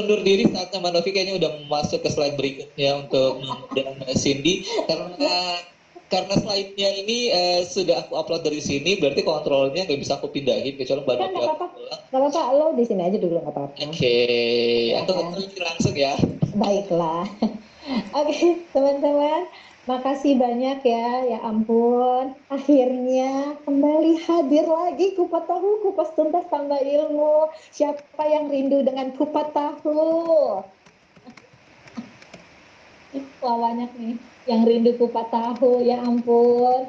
undur diri saatnya Mbak Novi kayaknya udah masuk ke slide berikutnya untuk dengan Cindy karena karena slide-nya ini uh, sudah aku upload dari sini berarti kontrolnya nggak bisa aku pindahin kecuali Mbak Novi. Nggak apa-apa, nggak apa-apa, lo di sini aja dulu nggak apa-apa. Oke, okay. ya, aku kan? langsung ya. Baiklah. Oke, okay, teman-teman. Makasih banyak ya, ya ampun. Akhirnya kembali hadir lagi kupat tahu, kupas tuntas tambah ilmu. Siapa yang rindu dengan kupat tahu? Wah banyak nih yang rindu kupat tahu, ya ampun.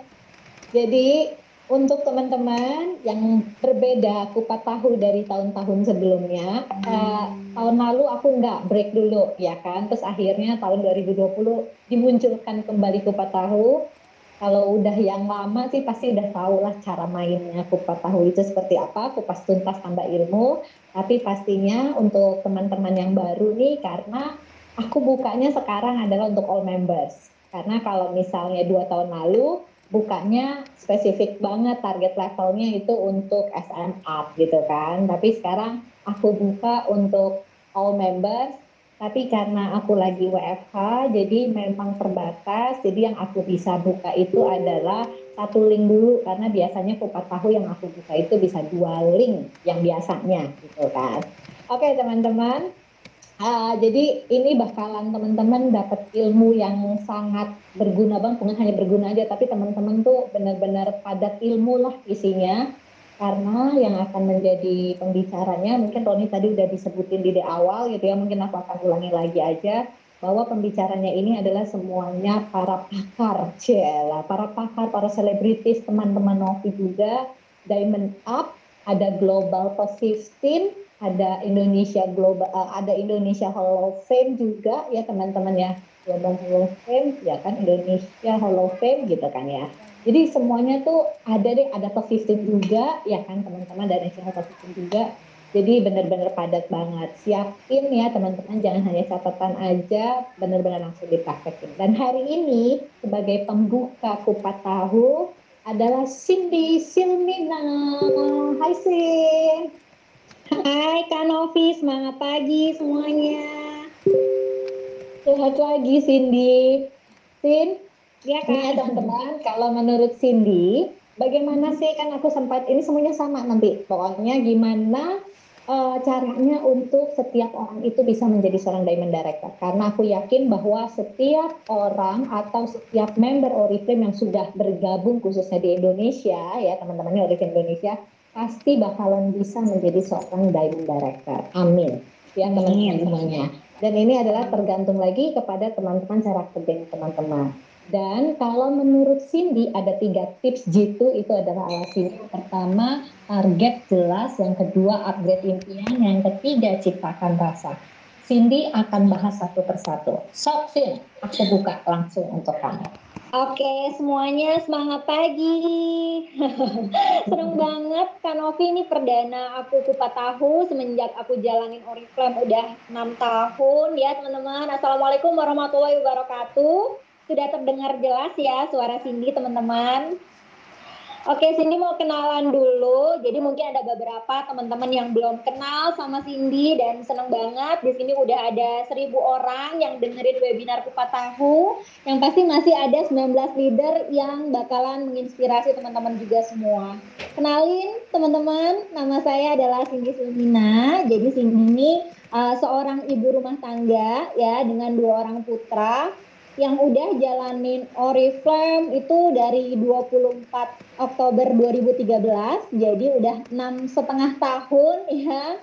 Jadi untuk teman-teman yang berbeda kupat tahu dari tahun-tahun sebelumnya, hmm. uh, tahun lalu aku nggak break dulu ya kan, terus akhirnya tahun 2020 dimunculkan kembali kupat tahu. Kalau udah yang lama sih pasti udah tahu lah cara mainnya kupat tahu itu seperti apa, kupas tuntas tambah ilmu. Tapi pastinya untuk teman-teman yang baru nih karena aku bukanya sekarang adalah untuk all members. Karena kalau misalnya dua tahun lalu bukanya spesifik banget target levelnya itu untuk SMA gitu kan. Tapi sekarang aku buka untuk all members. Tapi karena aku lagi WFH jadi memang terbatas. Jadi yang aku bisa buka itu adalah satu link dulu. Karena biasanya kupat tahu yang aku buka itu bisa dua link yang biasanya gitu kan. Oke teman-teman Uh, jadi ini bakalan teman-teman dapat ilmu yang sangat berguna bang, bukan hanya berguna aja, tapi teman-teman tuh benar-benar padat ilmu lah isinya. Karena yang akan menjadi pembicaranya, mungkin Roni tadi udah disebutin di, awal gitu ya, mungkin aku akan ulangi lagi aja bahwa pembicaranya ini adalah semuanya para pakar, cila, para pakar, para selebritis, teman-teman Novi juga, Diamond Up, ada Global Positive ada Indonesia Global uh, ada Indonesia Hall of Fame juga ya teman-teman ya. Global Hall of Fame ya kan Indonesia Hall of Fame gitu kan ya. Jadi semuanya tuh ada deh ada top 15 juga ya kan teman-teman dan Indonesia top 15 juga. Jadi benar-benar padat banget. Siapin ya teman-teman jangan hanya catatan aja benar-benar langsung dipraktekin. Dan hari ini sebagai pembuka kupat tahu adalah Cindy Silmina. Hai Cindy Hai Kak Novi, semangat pagi semuanya. Sehat lagi Cindy. Sin, ya kan teman-teman, kalau menurut Cindy, bagaimana sih kan aku sempat ini semuanya sama nanti. Pokoknya gimana uh, caranya untuk setiap orang itu bisa menjadi seorang diamond director karena aku yakin bahwa setiap orang atau setiap member Oriflame yang sudah bergabung khususnya di Indonesia ya teman-temannya Oriflame Indonesia pasti bakalan bisa menjadi seorang diamond director. Amin. Ya teman-teman semuanya. Dan ini adalah tergantung lagi kepada teman-teman cara kerja teman-teman. Dan kalau menurut Cindy ada tiga tips jitu itu adalah ala Cindy. Pertama, target jelas. Yang kedua, upgrade impian. Yang ketiga, ciptakan rasa. Cindy akan bahas satu persatu. So, Cindy, aku buka langsung untuk kamu. Oke, semuanya semangat pagi. Seneng banget Kak Novi ini perdana aku kupat tahu semenjak aku jalanin Oriflame udah 6 tahun ya teman-teman. Assalamualaikum warahmatullahi wabarakatuh. Sudah terdengar jelas ya suara Cindy teman-teman. Oke, Cindy mau kenalan dulu. Jadi mungkin ada beberapa teman-teman yang belum kenal sama Cindy dan senang banget di sini udah ada seribu orang yang dengerin webinar Kupat Tahu. Yang pasti masih ada 19 leader yang bakalan menginspirasi teman-teman juga semua. Kenalin teman-teman, nama saya adalah Cindy Sulmina. Jadi Cindy ini uh, seorang ibu rumah tangga ya dengan dua orang putra yang udah jalanin Oriflame itu dari 24 Oktober 2013 jadi udah enam setengah tahun ya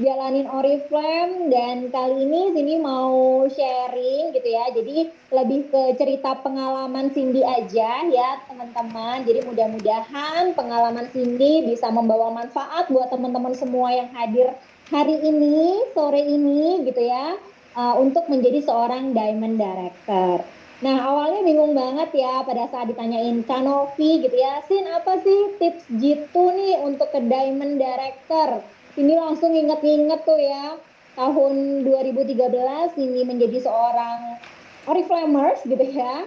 jalanin Oriflame. Dan kali ini sini mau sharing gitu ya jadi lebih ke cerita pengalaman Cindy aja ya teman-teman. Jadi mudah-mudahan pengalaman Cindy bisa membawa manfaat buat teman-teman semua yang hadir hari ini sore ini gitu ya uh, untuk menjadi seorang diamond director. Nah awalnya bingung banget ya pada saat ditanyain Kanovi gitu ya, Sin apa sih tips jitu nih untuk ke diamond director? Ini langsung inget-inget tuh ya tahun 2013 ini menjadi seorang Oriflamers gitu ya.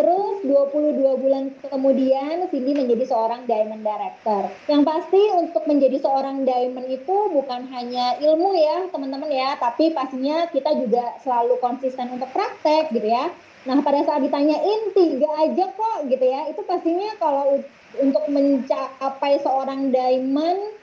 Terus 22 bulan kemudian Cindy menjadi seorang diamond director. Yang pasti untuk menjadi seorang diamond itu bukan hanya ilmu ya teman-teman ya, tapi pastinya kita juga selalu konsisten untuk praktek gitu ya. Nah pada saat ditanyain tiga aja kok gitu ya, itu pastinya kalau untuk mencapai seorang diamond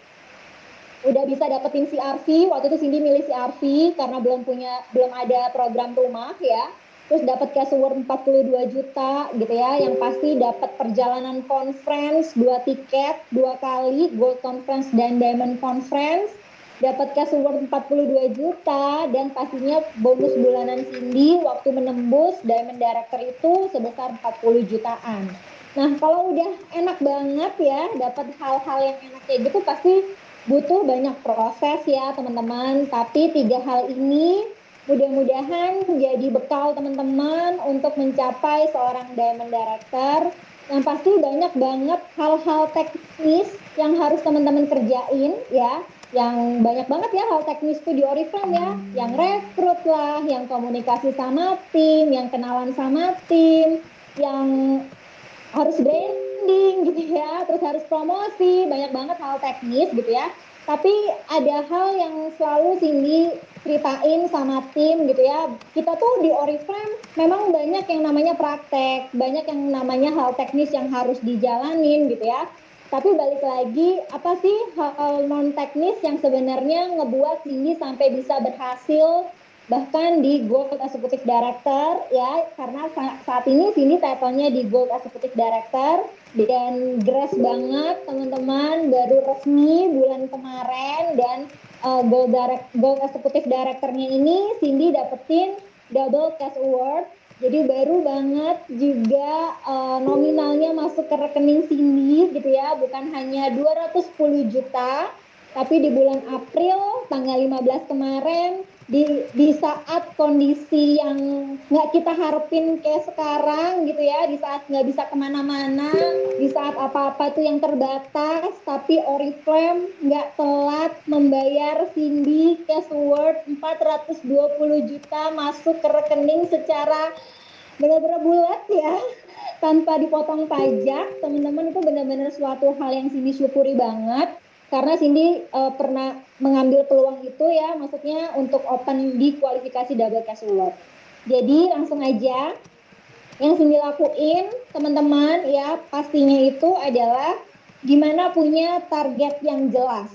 udah bisa dapetin CRV waktu itu Cindy milih CRV karena belum punya belum ada program rumah ya terus dapat cash award 42 juta gitu ya yang pasti dapat perjalanan conference dua tiket dua kali gold conference dan diamond conference. Dapat cash award 42 juta dan pastinya bonus bulanan Cindy waktu menembus diamond director itu sebesar 40 jutaan. Nah kalau udah enak banget ya dapat hal-hal yang enak kayak gitu pasti butuh banyak proses ya teman-teman. Tapi tiga hal ini Mudah-mudahan menjadi bekal teman-teman untuk mencapai seorang diamond director. Yang pasti banyak banget hal-hal teknis yang harus teman-teman kerjain ya. Yang banyak banget ya hal teknis itu di Oriflame ya. Yang rekrut lah, yang komunikasi sama tim, yang kenalan sama tim, yang harus branding gitu ya, terus harus promosi, banyak banget hal teknis gitu ya. Tapi ada hal yang selalu Cindy ceritain sama tim gitu ya. Kita tuh di Oriflame memang banyak yang namanya praktek, banyak yang namanya hal teknis yang harus dijalanin gitu ya. Tapi balik lagi, apa sih hal non teknis yang sebenarnya ngebuat Cindy sampai bisa berhasil bahkan di Gold Executive Director ya karena saat ini sini title-nya di Gold Executive Director dan grass banget teman-teman. Baru resmi bulan kemarin. Dan uh, Gold Direct Gold Executive Director-nya ini Cindy dapetin double cash award. Jadi baru banget juga uh, nominalnya masuk ke rekening Cindy gitu ya. Bukan hanya 210 juta tapi di bulan April tanggal 15 kemarin di di saat kondisi yang nggak kita harapin kayak sekarang gitu ya di saat nggak bisa ke mana-mana di saat apa-apa tuh yang terbatas tapi Oriflame nggak telat membayar Cindy cash award 420 juta masuk ke rekening secara benar-benar bulat ya tanpa dipotong pajak. Teman-teman itu benar-benar suatu hal yang Cindy syukuri banget karena Cindy uh, pernah mengambil peluang itu ya, maksudnya untuk open di kualifikasi double cash award. Jadi langsung aja yang Cindy lakuin teman-teman ya pastinya itu adalah gimana punya target yang jelas.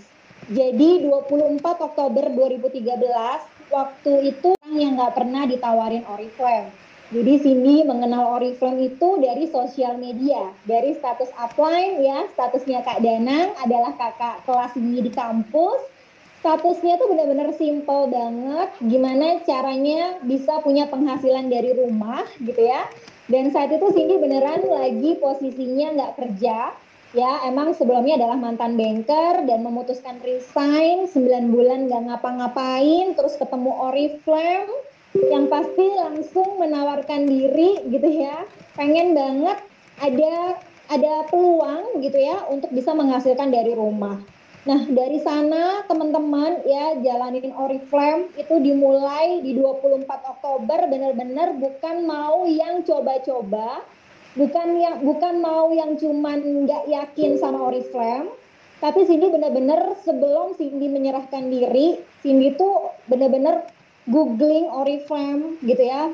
Jadi 24 Oktober 2013 waktu itu yang nggak pernah ditawarin Oriflame jadi Cindy mengenal Oriflame itu dari sosial media, dari status upline ya, statusnya Kak Danang adalah kakak kelas Cindy di kampus. Statusnya tuh benar-benar simple banget, gimana caranya bisa punya penghasilan dari rumah gitu ya. Dan saat itu Cindy beneran lagi posisinya nggak kerja, ya emang sebelumnya adalah mantan banker dan memutuskan resign 9 bulan nggak ngapa-ngapain, terus ketemu Oriflame, yang pasti langsung menawarkan diri gitu ya. Pengen banget ada ada peluang gitu ya untuk bisa menghasilkan dari rumah. Nah dari sana teman-teman ya jalanin Oriflame. Itu dimulai di 24 Oktober. Benar-benar bukan mau yang coba-coba. Bukan yang bukan mau yang cuman nggak yakin sama Oriflame. Tapi Cindy benar-benar sebelum Cindy menyerahkan diri Cindy tuh benar-benar googling Oriflame gitu ya.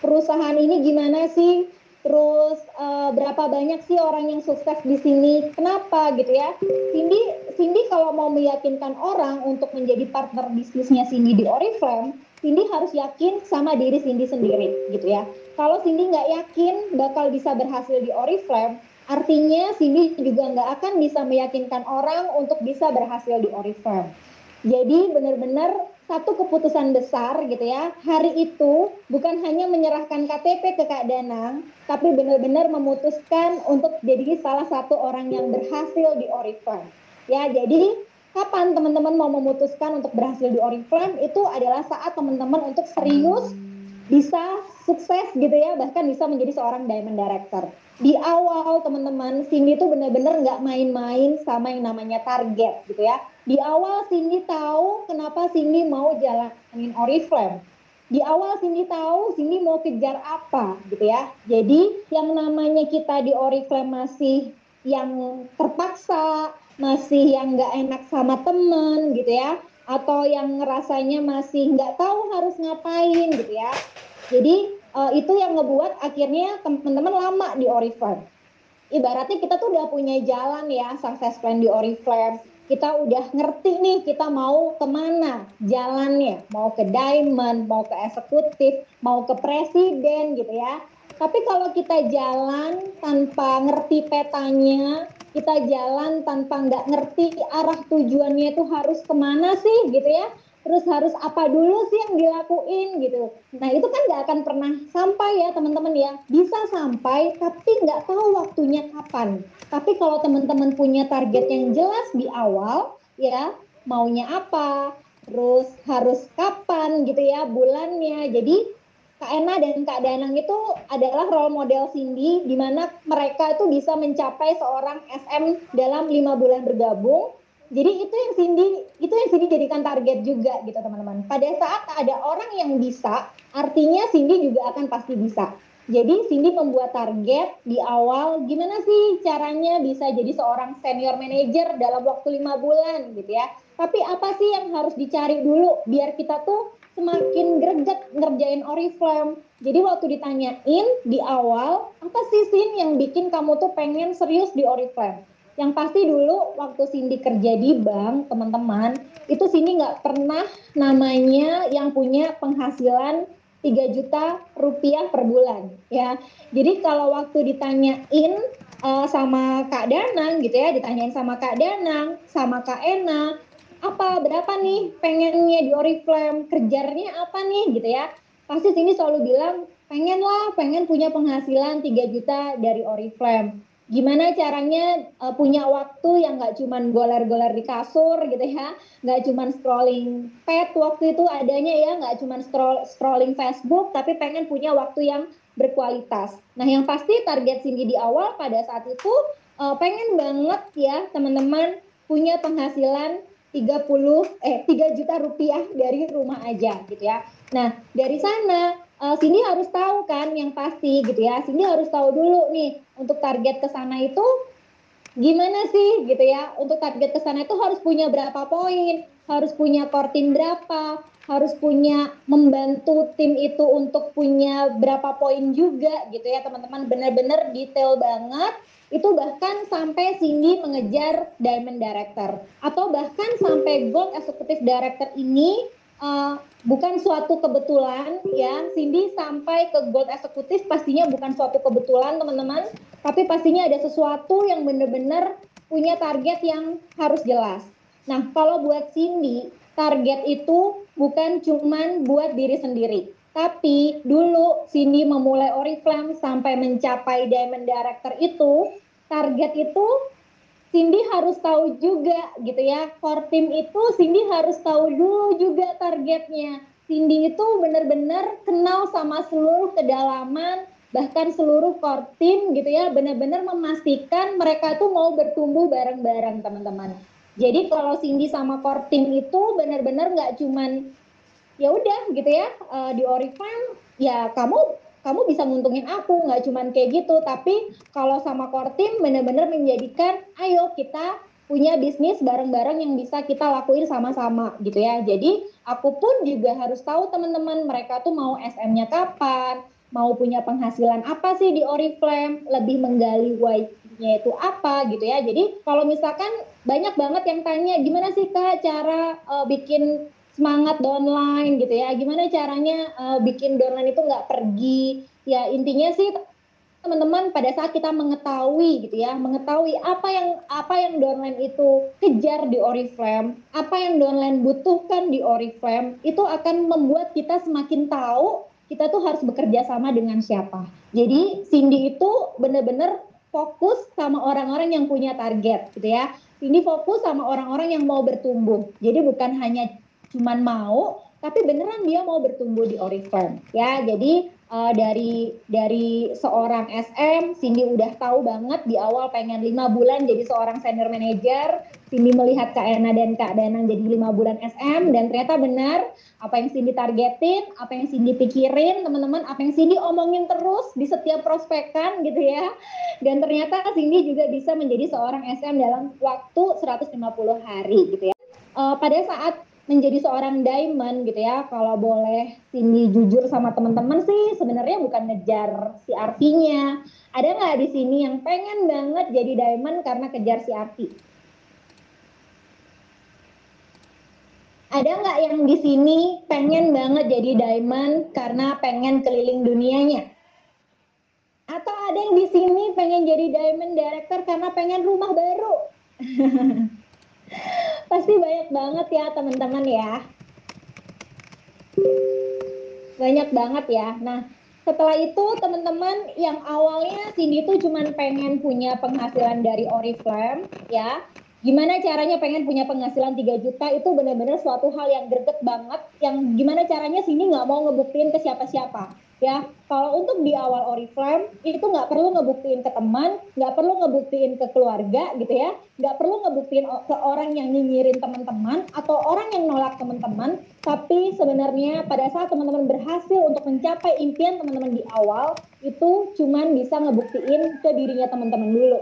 Perusahaan ini gimana sih? Terus uh, berapa banyak sih orang yang sukses di sini? Kenapa gitu ya? Cindy, Cindy kalau mau meyakinkan orang untuk menjadi partner bisnisnya Cindy di Oriflame, Cindy harus yakin sama diri Cindy sendiri gitu ya. Kalau Cindy nggak yakin bakal bisa berhasil di Oriflame, artinya Cindy juga nggak akan bisa meyakinkan orang untuk bisa berhasil di Oriflame. Jadi benar-benar satu keputusan besar gitu ya. Hari itu bukan hanya menyerahkan KTP ke Kak Danang, tapi benar-benar memutuskan untuk jadi salah satu orang yang berhasil di Oriflame. Ya, jadi kapan teman-teman mau memutuskan untuk berhasil di Oriflame itu adalah saat teman-teman untuk serius bisa sukses gitu ya, bahkan bisa menjadi seorang diamond director. Di awal teman-teman, Cindy itu benar-benar nggak main-main sama yang namanya target gitu ya di awal Cindy tahu kenapa Cindy mau jalanin Oriflame. di awal Cindy tahu Cindy mau kejar apa gitu ya. Jadi yang namanya kita di Oriflame masih yang terpaksa, masih yang nggak enak sama temen gitu ya, atau yang rasanya masih nggak tahu harus ngapain gitu ya. Jadi uh, itu yang ngebuat akhirnya teman-teman lama di Oriflame. Ibaratnya kita tuh udah punya jalan ya sukses plan di Oriflame kita udah ngerti nih kita mau ke mana jalannya, mau ke diamond, mau ke eksekutif, mau ke presiden gitu ya. Tapi kalau kita jalan tanpa ngerti petanya, kita jalan tanpa nggak ngerti arah tujuannya itu harus ke mana sih gitu ya, terus harus apa dulu sih yang dilakuin gitu. Nah itu kan nggak akan pernah sampai ya teman-teman ya. Bisa sampai tapi nggak tahu waktunya kapan. Tapi kalau teman-teman punya target yang jelas di awal ya maunya apa, terus harus kapan gitu ya bulannya. Jadi Kak Ena dan Kak Danang itu adalah role model Cindy di mana mereka itu bisa mencapai seorang SM dalam lima bulan bergabung jadi itu yang Cindy itu yang Cindy jadikan target juga gitu teman-teman. Pada saat ada orang yang bisa, artinya Cindy juga akan pasti bisa. Jadi Cindy membuat target di awal gimana sih caranya bisa jadi seorang senior manager dalam waktu lima bulan gitu ya. Tapi apa sih yang harus dicari dulu biar kita tuh semakin greget ngerjain Oriflame. Jadi waktu ditanyain di awal, apa sih Sin yang bikin kamu tuh pengen serius di Oriflame? Yang pasti dulu waktu Cindy kerja di bank, teman-teman, itu Cindy nggak pernah namanya yang punya penghasilan 3 juta rupiah per bulan ya. Jadi kalau waktu ditanyain uh, sama Kak Danang gitu ya, ditanyain sama Kak Danang, sama Kak Ena, apa berapa nih pengennya di Oriflame, kerjanya apa nih gitu ya. Pasti sini selalu bilang, pengen lah, pengen punya penghasilan 3 juta dari Oriflame gimana caranya uh, punya waktu yang nggak cuman goler-goler di kasur gitu ya, nggak cuman scrolling pet waktu itu adanya ya, nggak cuman scroll, scrolling Facebook, tapi pengen punya waktu yang berkualitas. Nah yang pasti target Cindy di awal pada saat itu uh, pengen banget ya teman-teman punya penghasilan 30 eh 3 juta rupiah dari rumah aja gitu ya. Nah dari sana uh, Cindy harus tahu kan yang pasti gitu ya. Cindy harus tahu dulu nih untuk target ke sana itu gimana sih gitu ya. Untuk target ke sana itu harus punya berapa poin, harus punya core team berapa, harus punya membantu tim itu untuk punya berapa poin juga gitu ya teman-teman. Benar-benar detail banget. Itu bahkan sampai Cindy mengejar Diamond Director. Atau bahkan sampai Gold Executive Director ini bukan suatu kebetulan ya. Cindy sampai ke gold eksekutif pastinya bukan suatu kebetulan teman-teman. Tapi pastinya ada sesuatu yang benar-benar punya target yang harus jelas. Nah kalau buat Cindy target itu bukan cuman buat diri sendiri. Tapi dulu Cindy memulai Oriflame sampai mencapai Diamond Director itu target itu Cindy harus tahu juga gitu ya, core team itu Cindy harus tahu dulu juga targetnya. Cindy itu benar-benar kenal sama seluruh kedalaman, bahkan seluruh core team gitu ya, benar-benar memastikan mereka tuh mau bertumbuh bareng-bareng teman-teman. Jadi kalau Cindy sama core team itu benar-benar nggak cuman ya udah gitu ya uh, di Oriflame ya kamu kamu bisa nguntungin aku nggak cuman kayak gitu. Tapi kalau sama core team benar-benar menjadikan ayo kita punya bisnis bareng-bareng yang bisa kita lakuin sama-sama gitu ya. Jadi aku pun juga harus tahu teman-teman mereka tuh mau SM-nya kapan mau punya penghasilan apa sih di Oriflame lebih menggali why-nya itu apa gitu ya. Jadi kalau misalkan banyak banget yang tanya gimana sih kak cara uh, bikin semangat downline gitu ya. Gimana caranya uh, bikin downline itu nggak pergi? Ya intinya sih teman-teman pada saat kita mengetahui gitu ya, mengetahui apa yang apa yang downline itu kejar di Oriflame, apa yang downline butuhkan di Oriflame, itu akan membuat kita semakin tahu kita tuh harus bekerja sama dengan siapa. Jadi Cindy itu benar-benar fokus sama orang-orang yang punya target gitu ya. Cindy fokus sama orang-orang yang mau bertumbuh. Jadi bukan hanya cuman mau tapi beneran dia mau bertumbuh di Oriflame ya. Jadi uh, dari dari seorang SM, Cindy udah tahu banget di awal pengen lima bulan jadi seorang senior manager. Cindy melihat Kak Ena dan Kak Danang jadi lima bulan SM dan ternyata benar apa yang Cindy targetin, apa yang Cindy pikirin, teman-teman, apa yang Cindy omongin terus di setiap prospekan gitu ya. Dan ternyata Cindy juga bisa menjadi seorang SM dalam waktu 150 hari gitu ya. Uh, pada saat menjadi seorang diamond gitu ya. Kalau boleh Cindy jujur sama teman-teman sih sebenarnya bukan ngejar si artinya. Ada nggak di sini yang pengen banget jadi diamond karena kejar si arti? Ada nggak yang di sini pengen banget jadi diamond karena pengen keliling dunianya? Atau ada yang di sini pengen jadi diamond director karena pengen rumah baru Pasti banyak banget ya teman-teman ya. Banyak banget ya. Nah, setelah itu teman-teman yang awalnya Cindy tuh cuman pengen punya penghasilan dari Oriflame ya. Gimana caranya pengen punya penghasilan 3 juta itu benar-benar suatu hal yang greget banget yang gimana caranya Cindy nggak mau ngebuktiin ke siapa-siapa ya kalau untuk di awal Oriflame itu nggak perlu ngebuktiin ke teman nggak perlu ngebuktiin ke keluarga gitu ya. Nggak perlu ngebuktiin ke orang yang nyinyirin teman-teman atau orang yang nolak teman-teman. Tapi sebenarnya pada saat teman-teman berhasil untuk mencapai impian teman-teman di awal itu cuman bisa ngebuktiin ke dirinya teman-teman dulu.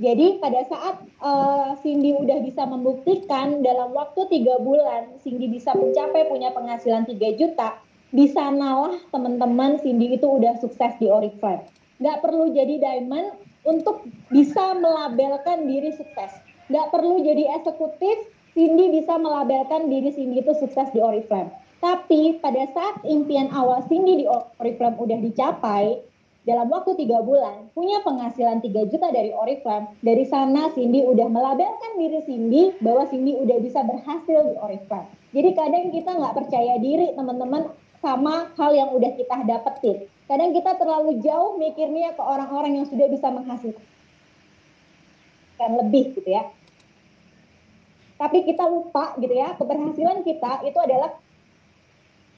Jadi pada saat uh, Cindy udah bisa membuktikan dalam waktu tiga bulan Cindy bisa mencapai punya penghasilan 3 juta, di sanalah teman-teman Cindy itu udah sukses di Oriflame. Nggak perlu jadi diamond untuk bisa melabelkan diri sukses. Nggak perlu jadi eksekutif, Cindy bisa melabelkan diri Cindy itu sukses di Oriflame. Tapi pada saat impian awal Cindy di Oriflame udah dicapai, dalam waktu tiga bulan punya penghasilan 3 juta dari Oriflame. Dari sana Cindy udah melabelkan diri Cindy bahwa Cindy udah bisa berhasil di Oriflame. Jadi kadang kita nggak percaya diri teman-teman sama hal yang udah kita dapetin. Kadang kita terlalu jauh mikirnya ke orang-orang yang sudah bisa menghasilkan lebih gitu ya. Tapi kita lupa gitu ya, keberhasilan kita itu adalah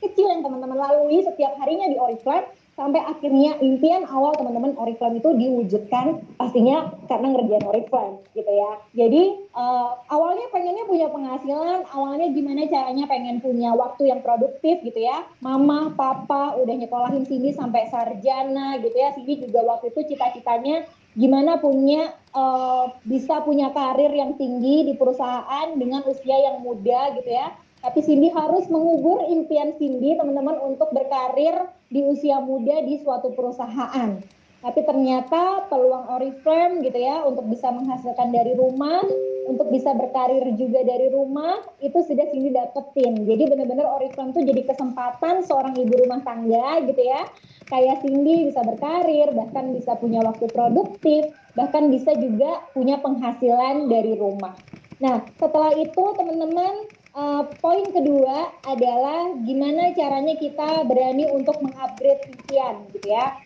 kecil yang teman-teman lalui setiap harinya di Oriflame sampai akhirnya impian awal teman-teman Oriflame itu diwujudkan pastinya karena ngerjain Oriflame gitu ya. Jadi uh, awalnya pengennya punya penghasilan, awalnya gimana caranya pengen punya waktu yang produktif gitu ya. Mama, papa udah nyekolahin Cindy sampai sarjana gitu ya. Cindy juga waktu itu cita-citanya gimana punya uh, bisa punya karir yang tinggi di perusahaan dengan usia yang muda gitu ya tapi Cindy harus mengubur impian Cindy teman-teman untuk berkarir di usia muda di suatu perusahaan. Tapi ternyata peluang Oriflame gitu ya untuk bisa menghasilkan dari rumah, untuk bisa berkarir juga dari rumah itu sudah Cindy dapetin. Jadi benar-benar Oriflame itu jadi kesempatan seorang ibu rumah tangga gitu ya. Kayak Cindy bisa berkarir, bahkan bisa punya waktu produktif, bahkan bisa juga punya penghasilan dari rumah. Nah, setelah itu teman-teman Uh, poin kedua adalah gimana caranya kita berani untuk mengupgrade impian gitu ya.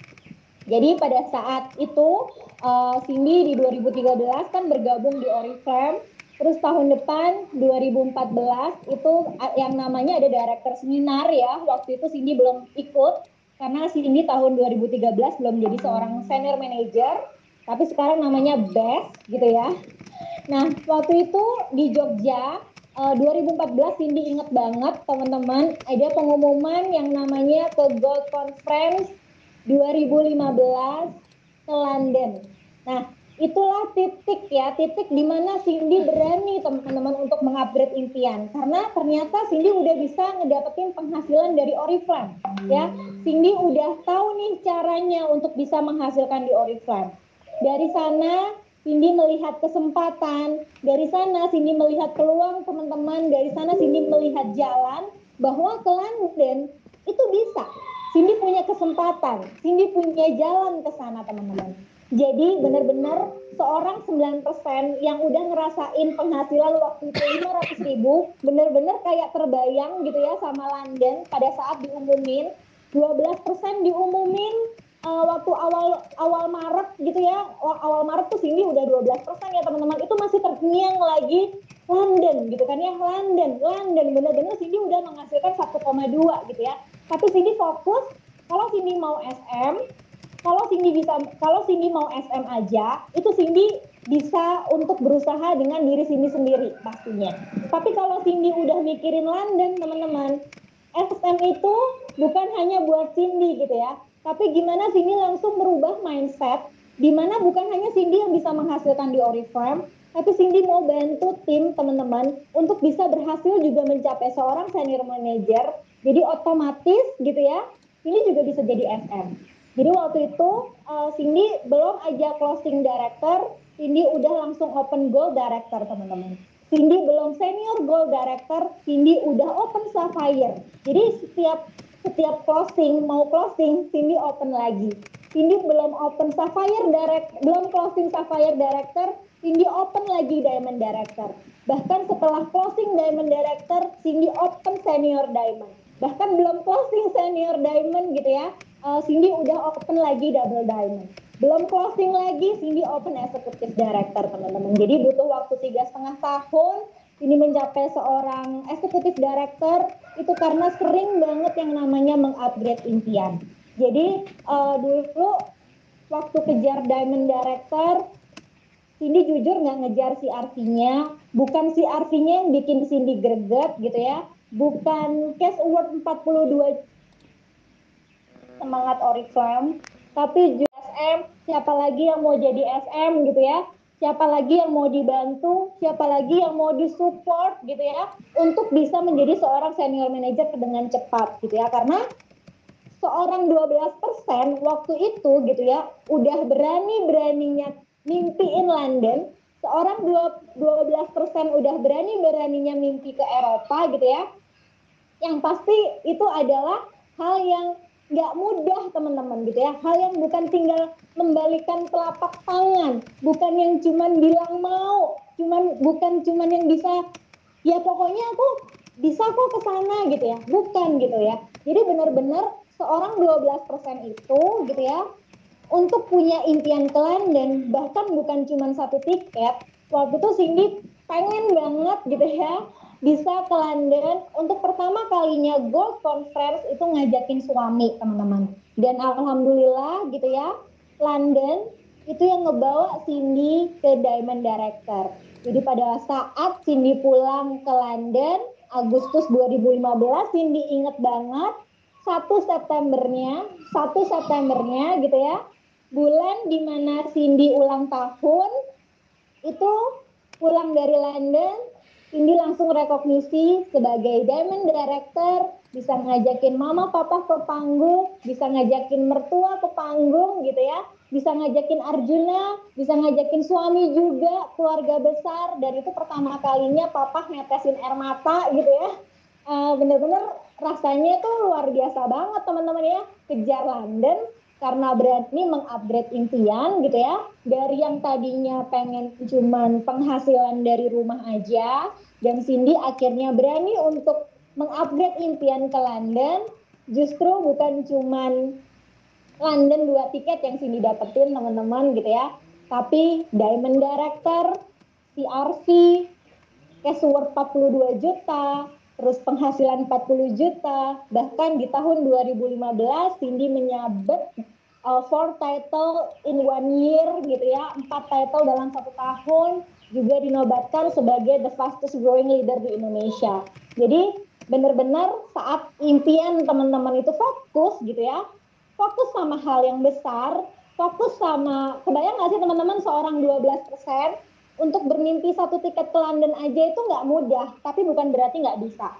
Jadi pada saat itu uh, Cindy di 2013 kan bergabung di Oriflame. Terus tahun depan 2014 itu yang namanya ada director seminar ya. Waktu itu Cindy belum ikut karena Cindy tahun 2013 belum jadi seorang senior manager. Tapi sekarang namanya best gitu ya. Nah waktu itu di Jogja uh, 2014 Cindy inget banget teman-teman ada pengumuman yang namanya ke Gold Conference 2015 ke London. Nah, itulah titik ya, titik di mana Cindy berani teman-teman untuk mengupgrade impian karena ternyata Cindy udah bisa ngedapetin penghasilan dari Oriflame ya. Cindy udah tahu nih caranya untuk bisa menghasilkan di Oriflame. Dari sana Cindy melihat kesempatan, dari sana Cindy melihat peluang teman-teman, dari sana Cindy melihat jalan bahwa ke London itu bisa. Cindy punya kesempatan, Cindy punya jalan ke sana teman-teman. Jadi benar-benar seorang 9% yang udah ngerasain penghasilan waktu itu 500 ribu, benar-benar kayak terbayang gitu ya sama London pada saat diumumin, 12% diumumin uh, waktu awal awal Maret gitu ya awal Maret tuh Cindy udah 12 persen ya teman-teman. Itu masih terngiang lagi London gitu kan ya London London. Bener-bener Cindy udah menghasilkan 1,2 gitu ya. Tapi Cindy fokus kalau Cindy mau SM kalau Cindy bisa kalau Cindy mau SM aja itu Cindy bisa untuk berusaha dengan diri Cindy sendiri pastinya. Tapi kalau Cindy udah mikirin London teman-teman SM itu bukan hanya buat Cindy gitu ya tapi gimana Cindy langsung merubah mindset di mana bukan hanya Cindy yang bisa menghasilkan di Oriflame, tapi Cindy mau bantu tim teman-teman untuk bisa berhasil juga mencapai seorang senior manager. Jadi otomatis gitu ya, ini juga bisa jadi SM. Jadi waktu itu uh, Cindy belum aja closing director, Cindy udah langsung open goal director teman-teman. Cindy belum senior goal director, Cindy udah open sapphire. Jadi setiap setiap closing mau closing, Cindy open lagi. Cindy belum open Sapphire direct, belum closing Sapphire Director, Cindy open lagi Diamond Director. Bahkan setelah closing Diamond Director, Cindy open Senior Diamond. Bahkan belum closing Senior Diamond gitu ya, uh, Cindy udah open lagi Double Diamond. Belum closing lagi, Cindy open Executive Director teman-teman. Jadi butuh waktu tiga setengah tahun ini mencapai seorang Executive Director itu karena sering banget yang namanya mengupgrade impian. Jadi uh, dulu waktu kejar Diamond Director, Cindy jujur nggak ngejar si artinya, bukan si artinya yang bikin Cindy greget gitu ya, bukan Cash Award 42 semangat Oriflame, tapi SM, siapa lagi yang mau jadi SM gitu ya, siapa lagi yang mau dibantu, siapa lagi yang mau disupport gitu ya, untuk bisa menjadi seorang senior manager dengan cepat gitu ya, karena seorang 12% waktu itu gitu ya udah berani-beraninya mimpiin London seorang 12% udah berani-beraninya mimpi ke Eropa gitu ya yang pasti itu adalah hal yang nggak mudah teman-teman gitu ya. Hal yang bukan tinggal membalikan telapak tangan bukan yang cuman bilang mau cuman bukan cuman yang bisa ya pokoknya aku bisa kok ke sana gitu ya. Bukan gitu ya. Jadi benar-benar seorang 12% itu gitu ya untuk punya impian ke London bahkan bukan cuma satu tiket waktu itu Cindy pengen banget gitu ya bisa ke London. Untuk pertama kalinya Gold Conference itu ngajakin suami teman-teman. Dan alhamdulillah gitu ya London itu yang ngebawa Cindy ke Diamond Director. Jadi pada saat Cindy pulang ke London Agustus 2015 Cindy inget banget satu Septembernya, satu Septembernya gitu ya, bulan di mana Cindy ulang tahun, itu pulang dari London, Cindy langsung rekognisi sebagai Diamond Director, bisa ngajakin mama papa ke panggung, bisa ngajakin mertua ke panggung gitu ya, bisa ngajakin Arjuna, bisa ngajakin suami juga, keluarga besar, dan itu pertama kalinya papa netesin air mata gitu ya. Uh, bener-bener rasanya tuh luar biasa banget teman-teman ya. Kejar London karena berani mengupgrade impian gitu ya. Dari yang tadinya pengen cuman penghasilan dari rumah aja. Dan Cindy akhirnya berani untuk mengupgrade impian ke London. Justru bukan cuman London dua tiket yang Cindy dapetin teman-teman gitu ya. Tapi Diamond Director CRV Cash Award 42 juta terus penghasilan 40 juta, bahkan di tahun 2015 Cindy menyabet uh, four title in one year gitu ya, empat title dalam satu tahun, juga dinobatkan sebagai the fastest growing leader di Indonesia. Jadi benar-benar saat impian teman-teman itu fokus gitu ya, fokus sama hal yang besar, fokus sama, kebayang nggak sih teman-teman seorang 12 persen untuk bermimpi satu tiket ke London aja itu nggak mudah, tapi bukan berarti nggak bisa.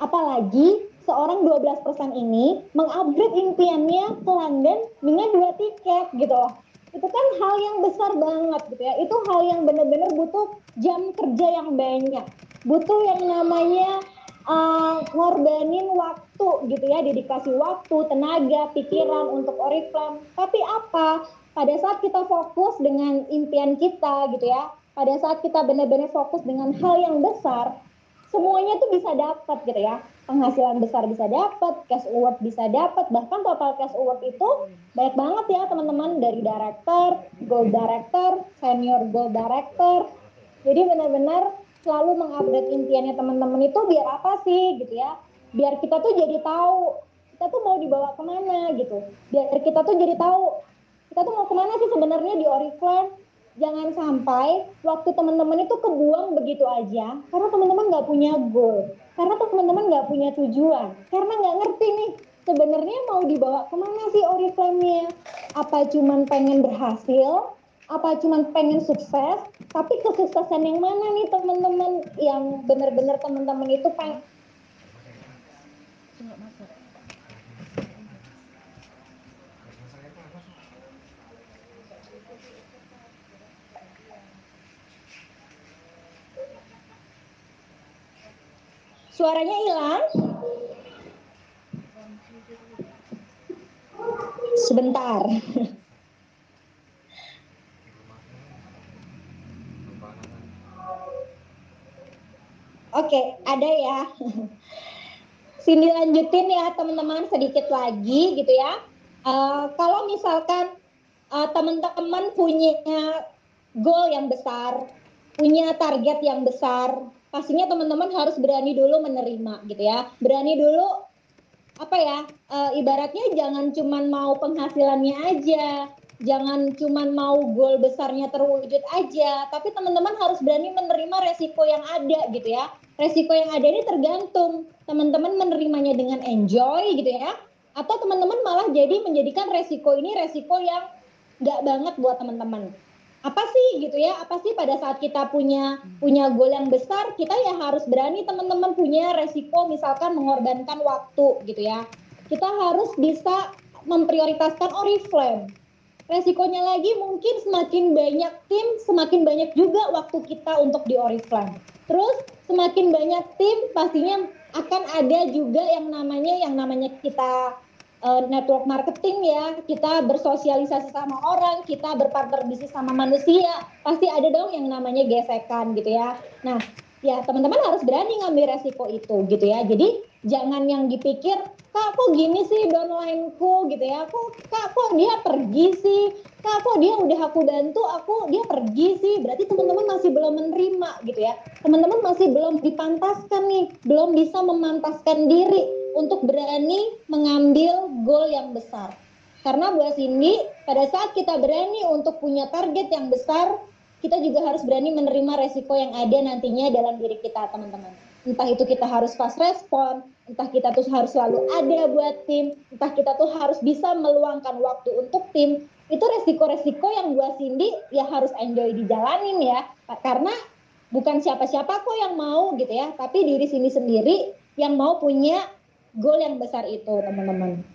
Apalagi seorang 12% ini mengupgrade impiannya ke London dengan dua tiket gitu loh. Itu kan hal yang besar banget gitu ya. Itu hal yang benar-benar butuh jam kerja yang banyak. Butuh yang namanya uh, ngorbanin waktu gitu ya, dedikasi waktu, tenaga, pikiran untuk Oriflame. Tapi apa? Pada saat kita fokus dengan impian kita gitu ya, pada saat kita benar-benar fokus dengan hal yang besar, semuanya tuh bisa dapat gitu ya. Penghasilan besar bisa dapat, cash award bisa dapat, bahkan total cash award itu banyak banget ya teman-teman dari director, gold director, senior gold director. Jadi benar-benar selalu mengupdate impiannya teman-teman itu biar apa sih gitu ya biar kita tuh jadi tahu kita tuh mau dibawa ke mana gitu biar kita tuh jadi tahu kita tuh mau ke mana sih sebenarnya di Oriflame jangan sampai waktu teman-teman itu kebuang begitu aja karena teman-teman nggak punya goal karena teman-teman nggak punya tujuan karena nggak ngerti nih sebenarnya mau dibawa ke mana sih Oriflame-nya? Apa cuman pengen berhasil? Apa cuman pengen sukses? Tapi kesuksesan yang mana nih teman-teman yang benar-benar teman-teman itu pengen Suaranya hilang? Sebentar. Oke, ada ya. Sini lanjutin ya teman-teman sedikit lagi gitu ya. Uh, kalau misalkan uh, teman-teman punya goal yang besar, punya target yang besar, pastinya teman-teman harus berani dulu menerima gitu ya. Berani dulu apa ya e, ibaratnya jangan cuman mau penghasilannya aja jangan cuman mau goal besarnya terwujud aja tapi teman-teman harus berani menerima resiko yang ada gitu ya. Resiko yang ada ini tergantung teman-teman menerimanya dengan enjoy gitu ya atau teman-teman malah jadi menjadikan resiko ini resiko yang nggak banget buat teman-teman apa sih gitu ya? Apa sih pada saat kita punya punya goal yang besar kita ya harus berani teman-teman punya resiko misalkan mengorbankan waktu gitu ya. Kita harus bisa memprioritaskan oriflame resikonya lagi mungkin semakin banyak tim semakin banyak juga waktu kita untuk di oriflame terus semakin banyak tim pastinya akan ada juga yang namanya yang namanya kita uh, network marketing ya, kita bersosialisasi sama orang, kita berpartner bisnis sama manusia, pasti ada dong yang namanya gesekan gitu ya. Nah, ya teman-teman harus berani ngambil resiko itu gitu ya. Jadi jangan yang dipikir, kak kok gini sih downlineku gitu ya, kok kak kok dia pergi sih, kak kok dia udah aku bantu, aku dia pergi sih, berarti teman-teman masih belum menerima gitu ya. Teman-teman masih belum dipantaskan nih, belum bisa memantaskan diri untuk berani mengambil goal yang besar. Karena buat Cindy, pada saat kita berani untuk punya target yang besar, kita juga harus berani menerima resiko yang ada nantinya dalam diri kita, teman-teman. Entah itu kita harus fast respon, entah kita tuh harus selalu ada buat tim, entah kita tuh harus bisa meluangkan waktu untuk tim. Itu resiko-resiko yang buat Cindy ya harus enjoy dijalanin ya. Karena bukan siapa-siapa kok yang mau gitu ya, tapi diri Cindy sendiri yang mau punya goal yang besar itu teman-teman.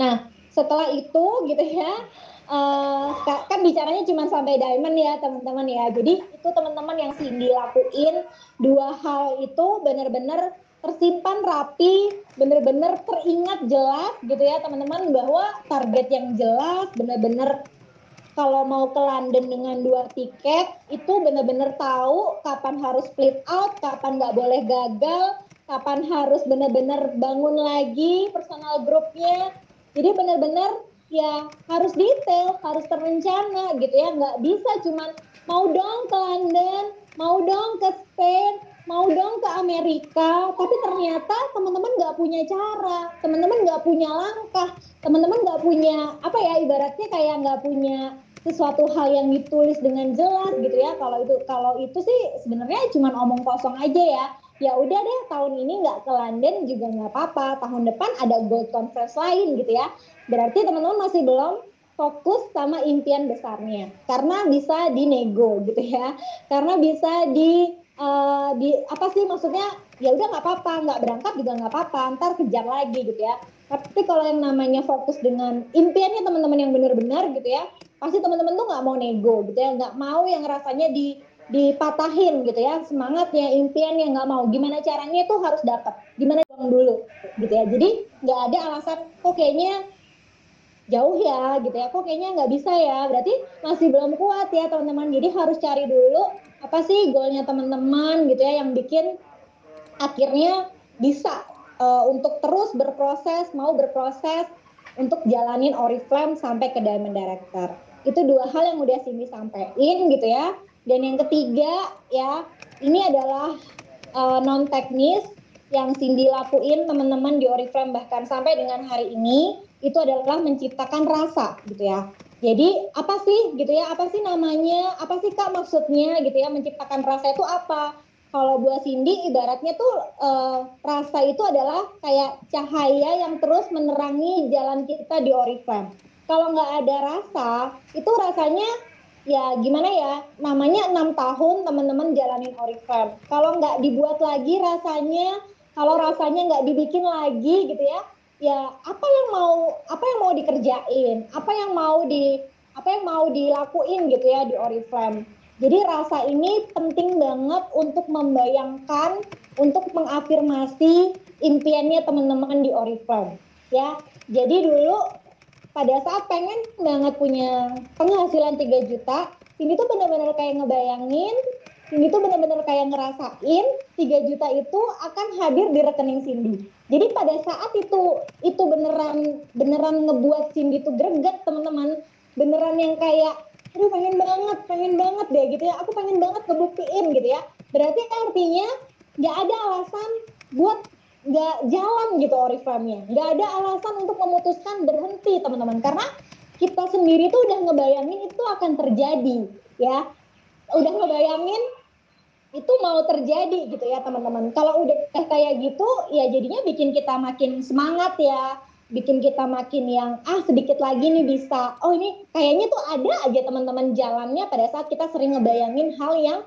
Nah setelah itu gitu ya uh, kan bicaranya cuma sampai diamond ya teman-teman ya. Jadi itu teman-teman yang Cindy lakuin dua hal itu benar-benar tersimpan rapi, benar-benar teringat jelas gitu ya teman-teman bahwa target yang jelas benar-benar kalau mau ke London dengan dua tiket itu benar-benar tahu kapan harus split out, kapan nggak boleh gagal, kapan harus benar-benar bangun lagi personal grupnya jadi benar-benar ya harus detail harus terencana gitu ya. Nggak bisa cuman mau dong ke London mau dong ke Spain mau dong ke Amerika. Tapi ternyata teman-teman nggak punya cara teman-teman nggak punya langkah teman-teman nggak punya apa ya ibaratnya kayak nggak punya sesuatu hal yang ditulis dengan jelas gitu ya. Kalau itu kalau itu sih sebenarnya cuma omong kosong aja ya. Ya udah deh tahun ini nggak ke London juga nggak apa-apa. Tahun depan ada Gold Conference lain gitu ya berarti teman-teman masih belum fokus sama impian besarnya. Karena bisa dinego gitu ya. Karena bisa di uh, di apa sih maksudnya? Ya udah nggak apa-apa nggak berangkat juga nggak apa-apa ntar kejar lagi gitu ya. Tapi kalau yang namanya fokus dengan impiannya teman-teman yang benar-benar gitu ya pasti teman-teman tuh nggak mau nego gitu ya. Nggak mau yang rasanya di dipatahin gitu ya. Semangatnya impiannya nggak mau. Gimana caranya itu harus dapat gimana dulu? Gitu ya. Jadi nggak ada alasan kok kayaknya jauh ya gitu ya. Kok kayaknya nggak bisa ya? Berarti masih belum kuat ya teman-teman. Jadi harus cari dulu apa sih goalnya teman-teman gitu ya yang bikin akhirnya bisa uh, untuk terus berproses mau berproses untuk jalanin Oriflame sampai ke Diamond Director. Itu dua hal yang udah Cindy sampaikan gitu ya. Dan yang ketiga ya, ini adalah uh, non teknis yang Cindy lakuin teman-teman di Oriflame bahkan sampai dengan hari ini itu adalah menciptakan rasa gitu ya. Jadi apa sih gitu ya? Apa sih namanya? Apa sih Kak maksudnya gitu ya menciptakan rasa itu apa? Kalau buat Cindy ibaratnya tuh uh, rasa itu adalah kayak cahaya yang terus menerangi jalan kita di Oriflame. Kalau nggak ada rasa, itu rasanya ya gimana ya namanya enam tahun teman-teman jalanin Oriflame kalau nggak dibuat lagi rasanya kalau rasanya nggak dibikin lagi gitu ya ya apa yang mau apa yang mau dikerjain? Apa yang mau di apa yang mau dilakuin gitu ya di Oriflame? Jadi rasa ini penting banget untuk membayangkan untuk mengafirmasi impiannya teman-teman di Oriflame ya. Jadi dulu pada saat pengen banget punya penghasilan 3 juta, ini tuh benar-benar kayak ngebayangin, ini tuh benar-benar kayak ngerasain 3 juta itu akan hadir di rekening Cindy. Jadi pada saat itu itu beneran beneran ngebuat Cindy tuh greget teman-teman, beneran yang kayak aduh pengen banget, pengen banget deh gitu ya, aku pengen banget ngebuktiin gitu ya. Berarti artinya nggak ada alasan buat nggak jalan gitu oriflame-nya. Nggak ada alasan untuk memutuskan berhenti teman-teman karena kita sendiri tuh udah ngebayangin itu akan terjadi ya. Udah ngebayangin itu mau terjadi gitu ya teman-teman. Kalau udah kayak gitu ya jadinya bikin kita makin semangat ya, bikin kita makin yang ah sedikit lagi nih bisa. Oh ini kayaknya tuh ada aja teman-teman jalannya pada saat kita sering ngebayangin hal yang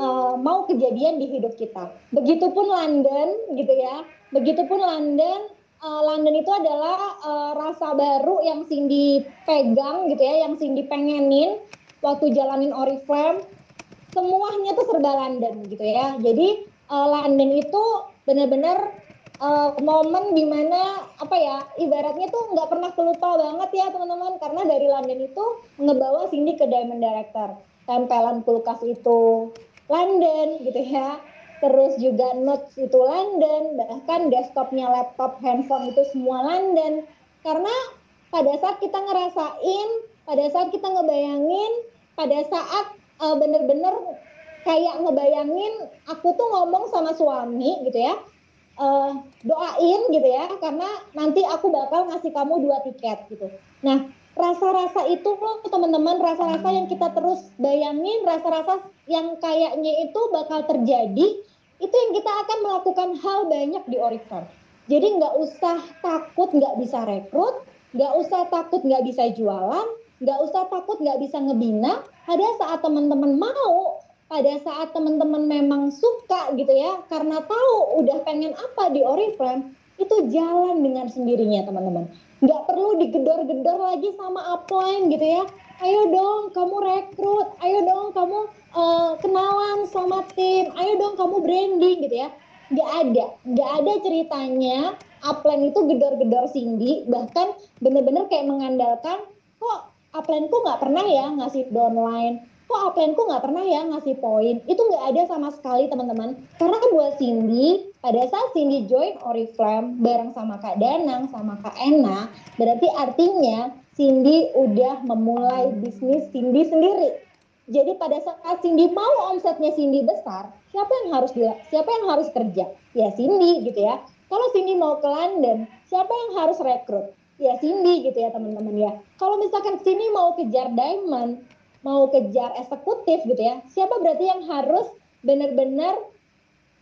uh, mau kejadian di hidup kita. Begitupun London gitu ya. Begitupun London, uh, London itu adalah uh, rasa baru yang Cindy pegang gitu ya, yang Cindy pengenin waktu jalanin Oriflame. Semuanya tuh serba London gitu ya. Jadi uh, London itu benar-benar uh, momen di mana apa ya ibaratnya tuh nggak pernah kelupa banget ya teman-teman karena dari London itu ngebawa Cindy ke Diamond Director tempelan kulkas itu London gitu ya terus juga notes itu London, bahkan desktopnya laptop, handphone itu semua London. Karena pada saat kita ngerasain, pada saat kita ngebayangin, pada saat uh, bener-bener kayak ngebayangin aku tuh ngomong sama suami gitu ya, uh, doain gitu ya, karena nanti aku bakal ngasih kamu dua tiket gitu. Nah rasa-rasa itu loh teman-teman rasa-rasa yang kita terus bayangin rasa-rasa yang kayaknya itu bakal terjadi itu yang kita akan melakukan hal banyak di Oriflame jadi nggak usah takut nggak bisa rekrut nggak usah takut nggak bisa jualan nggak usah takut nggak bisa ngebina. Pada saat teman-teman mau pada saat teman-teman memang suka gitu ya karena tahu udah pengen apa di Oriflame itu jalan dengan sendirinya teman-teman. Nggak perlu digedor-gedor lagi sama upline gitu ya. Ayo dong kamu rekrut ayo dong kamu uh, kenalan sama tim ayo dong kamu branding gitu ya. Nggak ada nggak ada ceritanya upline itu gedor-gedor Cindy bahkan bener-bener kayak mengandalkan kok upline ku nggak pernah ya ngasih downline. Kok upline ku nggak pernah ya ngasih poin? Itu nggak ada sama sekali teman-teman. Karena kan buat Cindy pada saat Cindy join Oriflame bareng sama Kak Danang sama Kak Ena berarti artinya Cindy udah memulai bisnis Cindy sendiri. Jadi pada saat Cindy mau omsetnya Cindy besar siapa yang harus siapa yang harus kerja? Ya Cindy gitu ya. Kalau Cindy mau ke London siapa yang harus rekrut ya Cindy gitu ya teman-teman ya. Kalau misalkan Cindy mau kejar diamond mau kejar eksekutif gitu ya, siapa berarti yang harus benar-benar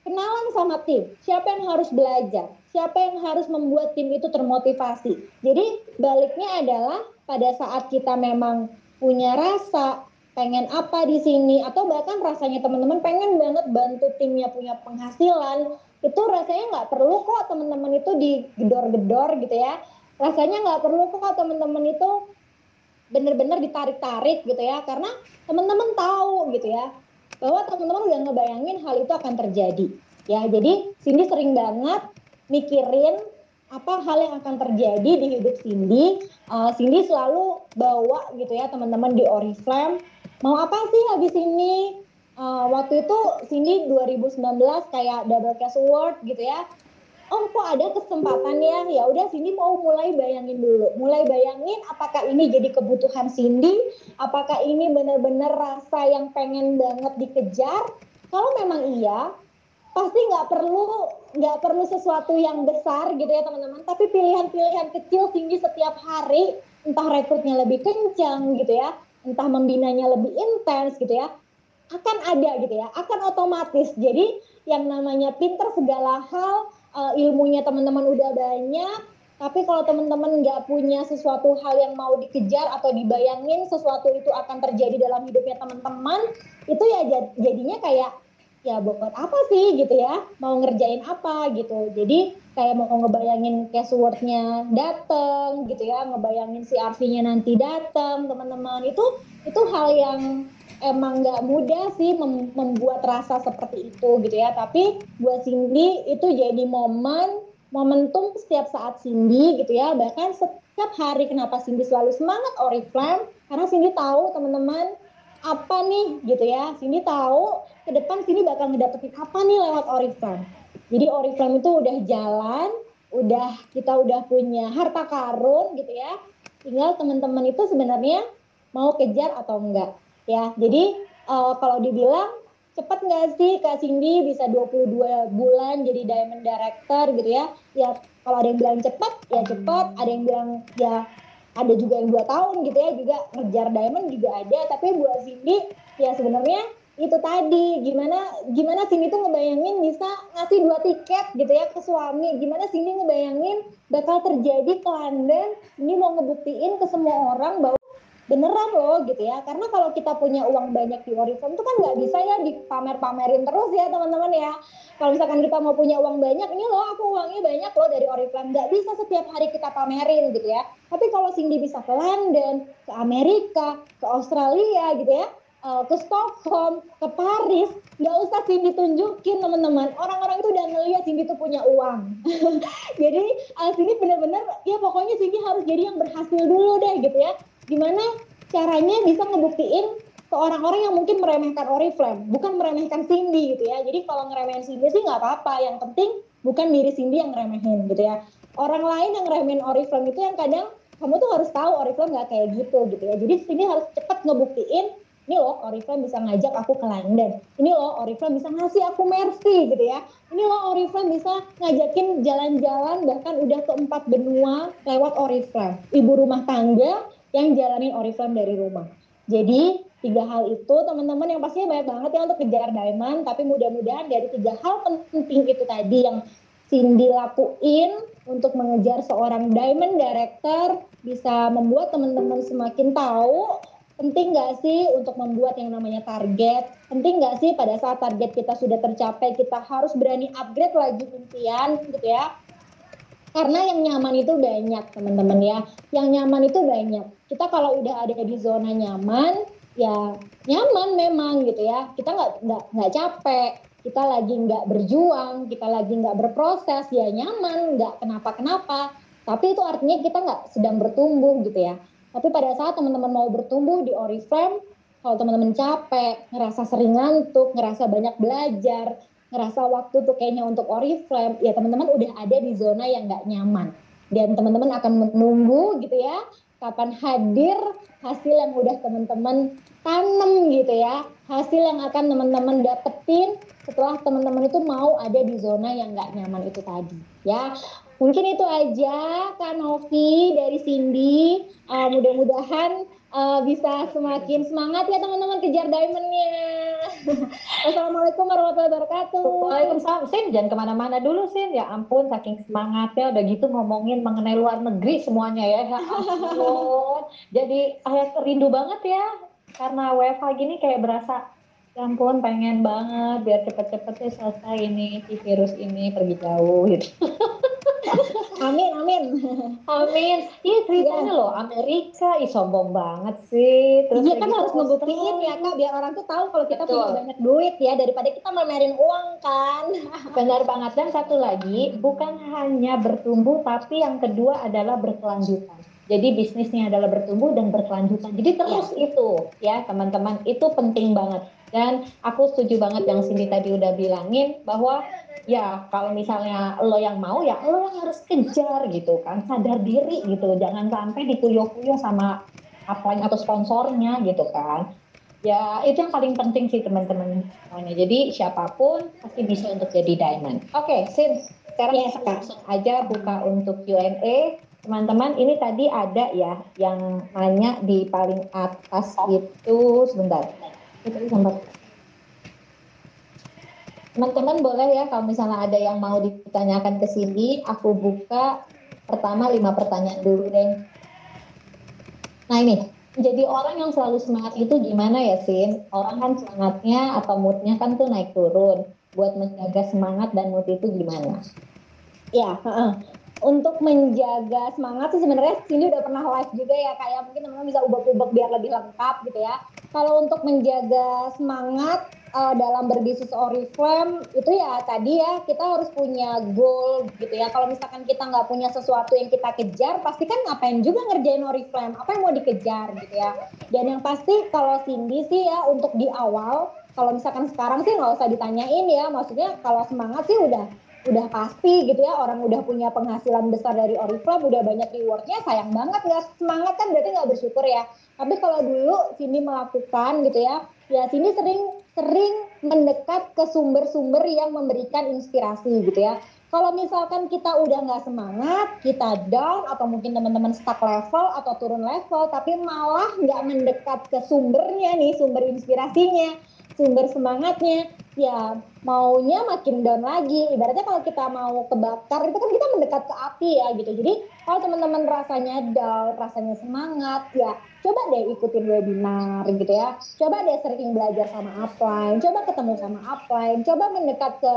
kenalan sama tim, siapa yang harus belajar, siapa yang harus membuat tim itu termotivasi. Jadi baliknya adalah pada saat kita memang punya rasa pengen apa di sini atau bahkan rasanya teman-teman pengen banget bantu timnya punya penghasilan itu rasanya nggak perlu kok teman-teman itu digedor-gedor gitu ya rasanya nggak perlu kok teman-teman itu bener-bener ditarik-tarik gitu ya. Karena teman-teman tahu gitu ya bahwa teman-teman udah ngebayangin hal itu akan terjadi. Ya jadi Cindy sering banget mikirin apa hal yang akan terjadi di hidup Cindy. Uh, Cindy selalu bawa gitu ya teman-teman di Oriflame. Mau apa sih habis ini? Uh, waktu itu Cindy 2019 kayak double cash award gitu ya oh kok ada kesempatan ya ya udah Cindy mau mulai bayangin dulu. Mulai bayangin apakah ini jadi kebutuhan Cindy? Apakah ini benar-benar rasa yang pengen banget dikejar? Kalau memang iya pasti nggak perlu nggak perlu sesuatu yang besar gitu ya teman-teman. Tapi pilihan-pilihan kecil Cindy setiap hari entah rekrutnya lebih kencang gitu ya entah membinanya lebih intens gitu ya akan ada gitu ya akan otomatis. Jadi yang namanya pinter segala hal uh, ilmunya teman-teman udah banyak, tapi kalau teman-teman nggak punya sesuatu hal yang mau dikejar atau dibayangin sesuatu itu akan terjadi dalam hidupnya teman-teman, itu ya jadinya kayak ya buat apa sih gitu ya? Mau ngerjain apa gitu. Jadi kayak mau ngebayangin passwordnya dateng gitu ya ngebayangin si artinya nanti dateng teman-teman. Itu itu hal yang emang nggak mudah sih mem membuat rasa seperti itu gitu ya. Tapi buat Cindy itu jadi momen momentum setiap saat Cindy gitu ya. Bahkan setiap hari kenapa Cindy selalu semangat Oriflame karena Cindy tahu teman-teman apa nih gitu ya. Cindy tahu ke depan Cindy bakal ngedapetin apa nih lewat Oriflame. Jadi Oriflame itu udah jalan, udah kita udah punya harta karun gitu ya. Tinggal teman-teman itu sebenarnya mau kejar atau enggak ya. Jadi uh, kalau dibilang cepat nggak sih Kak Cindy bisa 22 bulan jadi Diamond Director gitu ya? Ya kalau ada yang bilang cepat ya cepat, ada yang bilang ya ada juga yang dua tahun gitu ya juga ngejar Diamond juga ada. Tapi buat Cindy ya sebenarnya itu tadi gimana gimana Cindy tuh ngebayangin bisa ngasih dua tiket gitu ya ke suami gimana Cindy ngebayangin bakal terjadi ke London ini mau ngebuktiin ke semua orang bahwa beneran loh gitu ya. Karena kalau kita punya uang banyak di Oriflame itu kan nggak bisa ya dipamer-pamerin terus ya teman-teman ya. Kalau misalkan kita mau punya uang banyak ini loh aku uangnya banyak loh dari Oriflame. Nggak bisa setiap hari kita pamerin gitu ya. Tapi kalau Cindy bisa ke London ke Amerika ke Australia gitu ya uh, ke Stockholm, ke Paris, nggak usah Cindy tunjukin teman-teman. Orang-orang itu udah ngeliat Cindy tuh punya uang. jadi uh, Cindy bener-bener ya pokoknya Cindy harus jadi yang berhasil dulu deh gitu ya gimana caranya bisa ngebuktiin ke orang-orang yang mungkin meremehkan Oriflame, bukan meremehkan Cindy gitu ya. Jadi kalau ngeremehin Cindy sih nggak apa-apa, yang penting bukan diri Cindy yang ngeremehin gitu ya. Orang lain yang ngeremehin Oriflame itu yang kadang kamu tuh harus tahu Oriflame nggak kayak gitu gitu ya. Jadi Cindy harus cepat ngebuktiin ini loh Oriflame bisa ngajak aku ke London. Ini loh Oriflame bisa ngasih aku Mercy gitu ya. Ini loh Oriflame bisa ngajakin jalan-jalan bahkan udah ke empat benua lewat Oriflame. Ibu rumah tangga yang jalanin Oriflame dari rumah. Jadi tiga hal itu teman-teman yang pastinya banyak banget ya untuk kejar diamond, tapi mudah-mudahan dari tiga hal penting itu tadi yang Cindy lakuin untuk mengejar seorang diamond director bisa membuat teman-teman semakin tahu penting nggak sih untuk membuat yang namanya target? Penting nggak sih pada saat target kita sudah tercapai kita harus berani upgrade lagi impian gitu ya? Karena yang nyaman itu banyak teman-teman ya. Yang nyaman itu banyak. Kita kalau udah ada di zona nyaman, ya nyaman memang gitu ya. Kita nggak nggak nggak capek. Kita lagi nggak berjuang, kita lagi nggak berproses, ya nyaman, nggak kenapa-kenapa. Tapi itu artinya kita nggak sedang bertumbuh gitu ya. Tapi pada saat teman-teman mau bertumbuh di Oriflame, kalau teman-teman capek, ngerasa sering ngantuk, ngerasa banyak belajar, ngerasa waktu tuh kayaknya untuk Oriflame, ya teman-teman udah ada di zona yang nggak nyaman. Dan teman-teman akan menunggu gitu ya, kapan hadir hasil yang udah teman-teman tanam gitu ya. Hasil yang akan teman-teman dapetin setelah teman-teman itu mau ada di zona yang nggak nyaman itu tadi. Ya, mungkin itu aja Kak Novi dari Cindy. Uh, mudah-mudahan uh, bisa semakin semangat ya teman-teman kejar diamondnya. Assalamualaikum warahmatullahi wabarakatuh. Waalaikumsalam. Sin, jangan ke mana-mana dulu Sin. Ya ampun, saking semangatnya udah gitu ngomongin mengenai luar negeri semuanya ya. Ya ampun. Jadi ayat rindu banget ya. Karena WFH gini kayak berasa ya ampun pengen banget biar cepet-cepet ya selesai ini si virus ini pergi jauh gitu. amin amin amin iya ceritanya ya. loh Amerika ih sombong banget sih terus iya kan harus ngebuktiin ya kak biar orang tuh tahu kalau kita Betul. punya banyak duit ya daripada kita mamerin uang kan benar banget dan satu lagi bukan hanya bertumbuh tapi yang kedua adalah berkelanjutan Jadi bisnisnya adalah bertumbuh dan berkelanjutan. Jadi terus ya. itu ya teman-teman itu penting banget. Dan aku setuju banget yang Cindy tadi udah bilangin bahwa ya kalau misalnya lo yang mau ya lo yang harus kejar gitu kan. Sadar diri gitu. Jangan sampai dikuyok-kuyok sama upline atau sponsornya gitu kan. Ya itu yang paling penting sih teman-teman semuanya. Jadi siapa pun pasti bisa untuk jadi diamond. Oke okay, Sin sekarang ya, langsung aja buka untuk Q&A teman-teman ini tadi ada ya yang nanya di paling atas itu. Sebentar sampai teman-teman boleh ya kalau misalnya ada yang mau ditanyakan ke sini aku buka pertama lima pertanyaan dulu deh nah ini jadi orang yang selalu semangat itu gimana ya Sin? Orang kan semangatnya atau moodnya kan tuh naik turun. Buat menjaga semangat dan mood itu gimana? Ya, uh, untuk menjaga semangat sih sebenarnya Cindy udah pernah live juga ya kayak ya. mungkin teman-teman bisa ubah-ubah biar lebih lengkap gitu ya. Kalau untuk menjaga semangat uh, dalam berbisnis Oriflame itu ya tadi ya kita harus punya goal gitu ya. Kalau misalkan kita nggak punya sesuatu yang kita kejar, pasti kan ngapain juga ngerjain Oriflame? Apa yang mau dikejar gitu ya? Dan yang pasti kalau Cindy sih ya untuk di awal, kalau misalkan sekarang sih nggak usah ditanyain ya. Maksudnya kalau semangat sih udah udah pasti gitu ya orang udah punya penghasilan besar dari Oriflame udah banyak rewardnya sayang banget nggak semangat kan berarti nggak bersyukur ya. Tapi kalau dulu Cindy melakukan gitu ya ya Cindy sering sering mendekat ke sumber-sumber yang memberikan inspirasi gitu ya. Kalau misalkan kita udah nggak semangat, kita down atau mungkin teman-teman stuck level atau turun level, tapi malah nggak mendekat ke sumbernya nih, sumber inspirasinya, sumber semangatnya, ya maunya makin down lagi. Ibaratnya kalau kita mau kebakar itu kan kita mendekat ke api ya gitu. Jadi kalau teman-teman rasanya down, rasanya semangat, ya coba deh ikutin webinar gitu ya. Coba deh sering belajar sama upline, coba ketemu sama upline, coba mendekat ke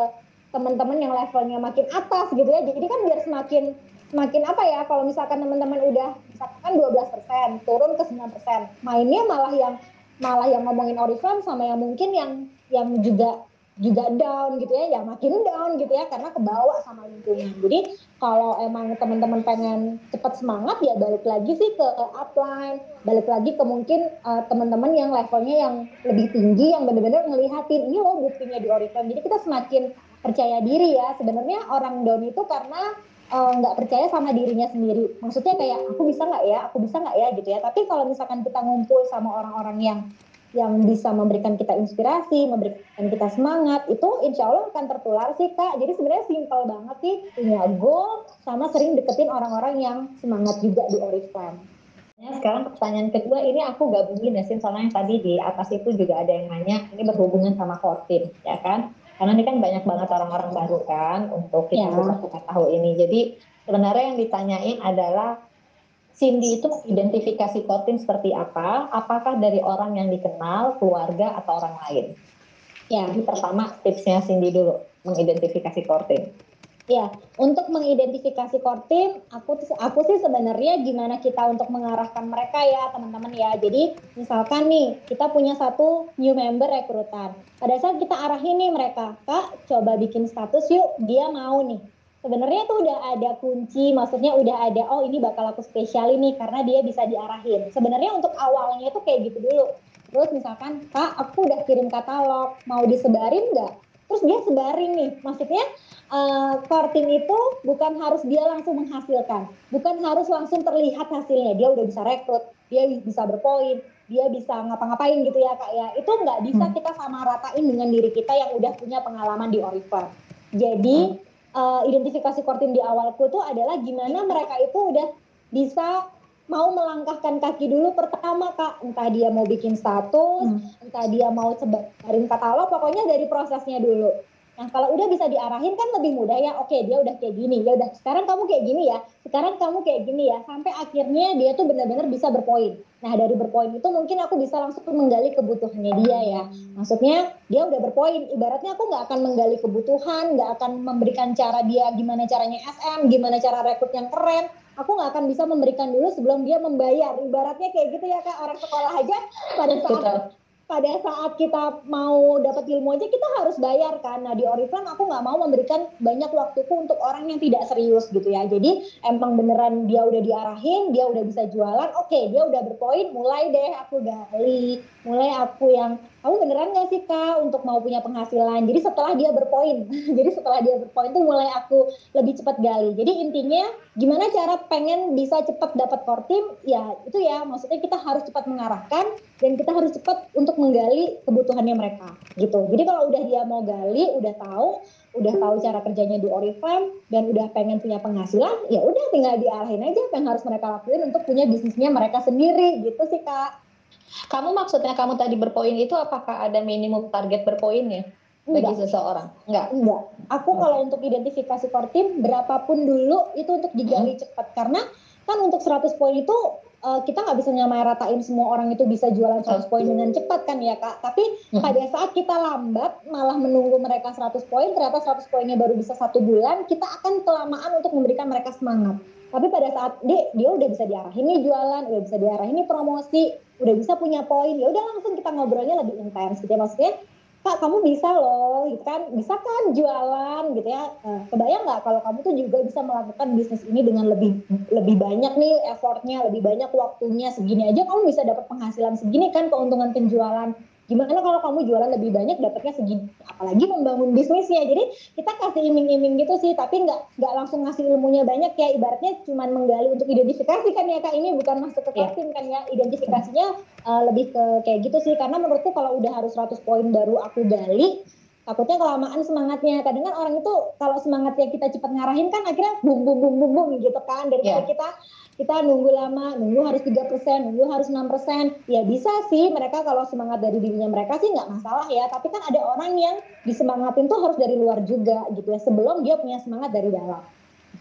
teman-teman yang levelnya makin atas gitu ya. Jadi kan biar semakin semakin apa ya kalau misalkan teman-teman udah misalkan 12% turun ke 9%, mainnya malah yang malah yang ngomongin Oriflame sama yang mungkin yang yang juga juga down gitu ya, ya makin down gitu ya karena kebawa sama lingkungan. Jadi kalau emang teman-teman pengen cepat semangat ya balik lagi sih ke upline, balik lagi ke mungkin uh, teman-teman yang levelnya yang lebih tinggi yang benar-benar ngelihatin ini loh buktinya di Oriflame. Jadi kita semakin percaya diri ya. Sebenarnya orang down itu karena eh, nggak uh, percaya sama dirinya sendiri. Maksudnya kayak aku bisa nggak ya, aku bisa nggak ya gitu ya. Tapi kalau misalkan kita ngumpul sama orang-orang yang yang bisa memberikan kita inspirasi, memberikan kita semangat, itu insya Allah akan tertular sih kak. Jadi sebenarnya simpel banget sih punya goal sama sering deketin orang-orang yang semangat juga di Oriflame. Ya, sekarang pertanyaan kedua ini aku gabungin ya, soalnya yang tadi di atas itu juga ada yang nanya, ini berhubungan sama Kortin, ya kan? Karena ini kan banyak banget orang-orang baru kan untuk kita ya. buka tahu ini. Jadi sebenarnya yang ditanyain adalah Cindy itu mengidentifikasi Kortin seperti apa? Apakah dari orang yang dikenal, keluarga, atau orang lain? Ya, Jadi pertama tipsnya Cindy dulu, mengidentifikasi Kortin. Ya, untuk mengidentifikasi team, aku aku sih sebenarnya gimana kita untuk mengarahkan mereka ya teman-teman ya. Jadi misalkan nih kita punya satu new member rekrutan. Pada saat kita arahin nih mereka, kak coba bikin status yuk, dia mau nih sebenarnya tuh udah ada kunci, maksudnya udah ada oh ini bakal aku spesial ini karena dia bisa diarahin. Sebenarnya untuk awalnya tuh kayak gitu dulu. Terus misalkan, Kak, aku udah kirim katalog, mau disebarin nggak? Terus dia sebarin nih, maksudnya uh, kartin itu bukan harus dia langsung menghasilkan, bukan harus langsung terlihat hasilnya. Dia udah bisa rekrut, dia bisa berpoin, dia bisa ngapa-ngapain gitu ya kak ya. Itu nggak bisa hmm. kita sama ratain dengan diri kita yang udah punya pengalaman di Oriflame. Jadi hmm uh, identifikasi kortin di awalku tuh adalah gimana mereka itu udah bisa mau melangkahkan kaki dulu pertama kak entah dia mau bikin status hmm. entah dia mau sebarin katalog pokoknya dari prosesnya dulu Nah kalau udah bisa diarahin kan lebih mudah ya. Oke dia udah kayak gini ya udah sekarang kamu kayak gini ya. Sekarang kamu kayak gini ya. Sampai akhirnya dia tuh benar-benar bisa berpoin. Nah dari berpoin itu mungkin aku bisa langsung menggali kebutuhannya dia ya. Maksudnya dia udah berpoin. Ibaratnya aku nggak akan menggali kebutuhan, nggak akan memberikan cara dia gimana caranya SM, gimana cara rekrut yang keren. Aku nggak akan bisa memberikan dulu sebelum dia membayar. Ibaratnya kayak gitu ya kak orang sekolah aja pada saat pada saat kita mau dapat ilmu aja kita harus bayar kan. Nah di Oriflame aku nggak mau memberikan banyak waktuku untuk orang yang tidak serius gitu ya. Jadi emang beneran dia udah diarahin, dia udah bisa jualan, oke okay, dia udah berpoin, mulai deh aku gali, mulai aku yang kamu beneran gak sih kak untuk mau punya penghasilan? Jadi setelah dia berpoin jadi setelah dia berpoin tuh mulai aku lebih cepat gali. Jadi intinya gimana cara pengen bisa cepat dapat core team? Ya itu ya maksudnya kita harus cepat mengarahkan dan kita harus cepat untuk menggali kebutuhannya mereka gitu. Jadi kalau udah dia mau gali udah tahu udah tahu cara kerjanya di Oriflame dan udah pengen punya penghasilan, ya udah tinggal diarahin aja apa yang harus mereka lakuin untuk punya bisnisnya mereka sendiri gitu sih kak. Kamu maksudnya kamu tadi berpoin itu apakah ada minimum target berpoinnya bagi Enggak. seseorang? Enggak. Enggak. Aku hmm. kalau untuk identifikasi core team berapapun dulu itu untuk digali hmm. cepat karena kan untuk 100 poin itu uh, kita nggak bisa nyamai ratain semua orang itu bisa jualan 100 poin dengan cepat kan ya kak tapi hmm. pada saat kita lambat malah menunggu mereka 100 poin ternyata 100 poinnya baru bisa satu bulan kita akan kelamaan untuk memberikan mereka semangat tapi pada saat dia dia udah bisa diarahin nih jualan udah bisa diarahin nih promosi udah bisa punya poin. Ya udah langsung kita ngobrolnya lebih intens gitu ya. Maksudnya Kak kamu bisa loh gitu kan. Bisa kan jualan gitu ya. Nah, kebayang nggak kalau kamu tuh juga bisa melakukan bisnis ini dengan lebih lebih banyak nih effortnya lebih banyak waktunya segini aja kamu bisa dapat penghasilan segini kan keuntungan penjualan gimana kalau kamu jualan lebih banyak dapatnya segini apalagi membangun bisnisnya. Jadi kita kasih iming-iming gitu sih tapi nggak nggak langsung ngasih ilmunya banyak ya. Ibaratnya cuma menggali untuk identifikasi kan ya kak. Ini bukan masuk ke casting yeah. kan ya. Identifikasinya uh, lebih ke kayak gitu sih. Karena menurutku kalau udah harus 100 poin baru aku gali takutnya kelamaan semangatnya. Kadang kan orang itu kalau semangatnya kita cepat ngarahin kan akhirnya bum bum bum bum bum gitu kan. Daripada yeah. kita kita nunggu lama, nunggu harus tiga persen, nunggu harus enam persen. Ya bisa sih mereka kalau semangat dari dirinya mereka sih nggak masalah ya. Tapi kan ada orang yang disemangatin tuh harus dari luar juga gitu ya. Sebelum dia punya semangat dari dalam.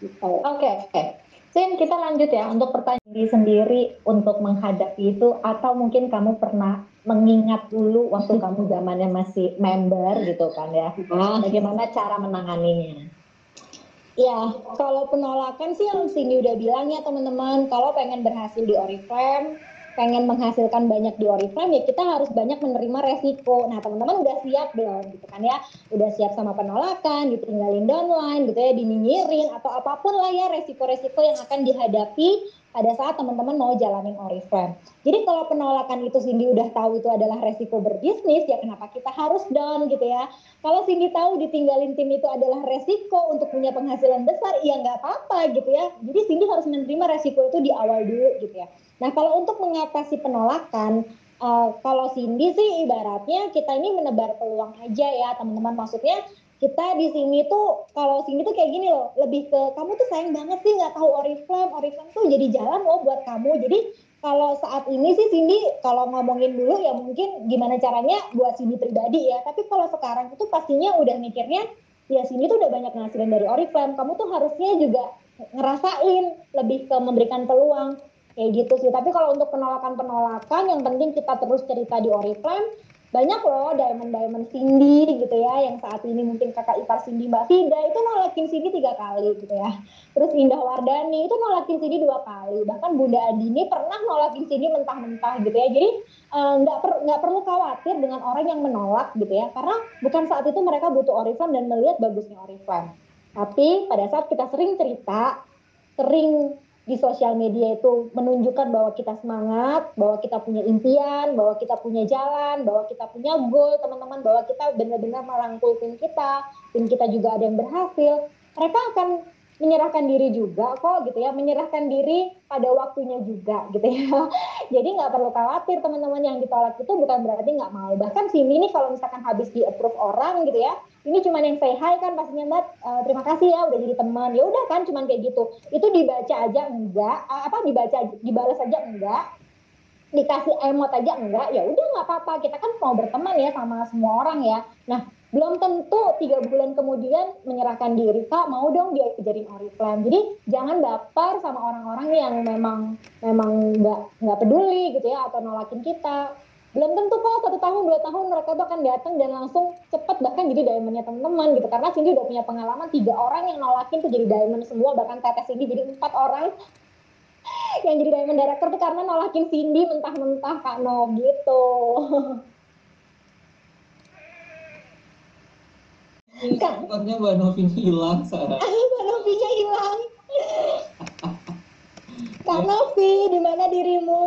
Gitu. Oke, okay, oke. Okay. Sin, kita lanjut ya untuk pertanyaan sendiri untuk menghadapi itu atau mungkin kamu pernah mengingat dulu waktu kamu zamannya masih member gitu kan ya. Bagaimana cara menanganinya? Ya, kalau penolakan sih yang Cindy udah bilang ya teman-teman, kalau pengen berhasil di Oriflame, pengen menghasilkan banyak di Oriflame ya kita harus banyak menerima resiko. Nah teman-teman udah siap belum gitu kan ya, udah siap sama penolakan, ditinggalin downline gitu ya, diminyirin atau apa pun lah ya resiko-resiko yang akan dihadapi pada saat teman-teman mau jalanin Oriflame. Jadi kalau penolakan itu Cindy udah tahu itu adalah resiko berbisnis, ya kenapa kita harus down gitu ya. Kalau Cindy tahu ditinggalin tim itu adalah resiko untuk punya penghasilan besar, ya nggak apa-apa gitu ya. Jadi Cindy harus menerima resiko itu di awal dulu gitu ya. Nah kalau untuk mengatasi penolakan, uh, kalau Cindy sih ibaratnya kita ini menebar peluang aja ya teman-teman. Maksudnya kita di sini tuh kalau sini tuh kayak gini loh lebih ke kamu tuh sayang banget sih nggak tahu Oriflame. Oriflame tuh jadi jalan loh buat kamu. Jadi kalau saat ini sih Cindy kalau ngomongin dulu ya mungkin gimana caranya buat Cindy pribadi ya. Tapi kalau sekarang itu pastinya udah mikirnya ya Cindy tuh udah banyak ngasilin dari Oriflame. Kamu tuh harusnya juga ngerasain lebih ke memberikan peluang kayak gitu sih. Tapi kalau untuk penolakan-penolakan yang penting kita terus cerita di Oriflame banyak loh diamond-diamond Cindy gitu ya yang saat ini mungkin kakak ipar Cindy Mbak Fida itu nolakin Cindy tiga kali gitu ya. Terus Indah Wardani itu nolakin Cindy dua kali. Bahkan Bunda Andini pernah nolakin Cindy mentah-mentah gitu ya. Jadi eh, nggak uh, per, nggak perlu khawatir dengan orang yang menolak gitu ya. Karena bukan saat itu mereka butuh Oriflame dan melihat bagusnya Oriflame. Tapi pada saat kita sering cerita sering di sosial media itu menunjukkan bahwa kita semangat, bahwa kita punya impian, bahwa kita punya jalan, bahwa kita punya goal, teman-teman, bahwa kita benar-benar merangkul tim kita, tim kita juga ada yang berhasil, mereka akan menyerahkan diri juga kok gitu ya, menyerahkan diri pada waktunya juga gitu ya. Jadi nggak perlu khawatir teman-teman yang ditolak itu bukan berarti nggak mau. Bahkan sini nih kalau misalkan habis di approve orang gitu ya, ini cuma yang say hi kan pastinya mbak. Uh, terima kasih ya udah jadi teman. Ya udah kan cuma kayak gitu. Itu dibaca aja enggak? Uh, apa dibaca dibalas aja enggak? Dikasih emot aja enggak? Ya udah nggak apa-apa. Kita kan mau berteman ya sama semua orang ya. Nah belum tentu tiga bulan kemudian menyerahkan diri. Kak mau dong dia kejarin oriflame jadi jangan baper sama orang-orang yang memang memang nggak nggak peduli gitu ya atau nolakin kita belum tentu kok satu tahun dua tahun mereka tuh akan datang dan langsung cepat bahkan jadi diamondnya teman-teman gitu karena Cindy udah punya pengalaman tiga orang yang nolakin tuh jadi diamond semua bahkan tetes ini jadi empat orang yang jadi diamond director tuh karena nolakin Cindy mentah-mentah Kak No gitu Tempatnya Mbak Novi hilang, Sarah. Mbak Novinnya hilang. Kak Novi, di mana dirimu?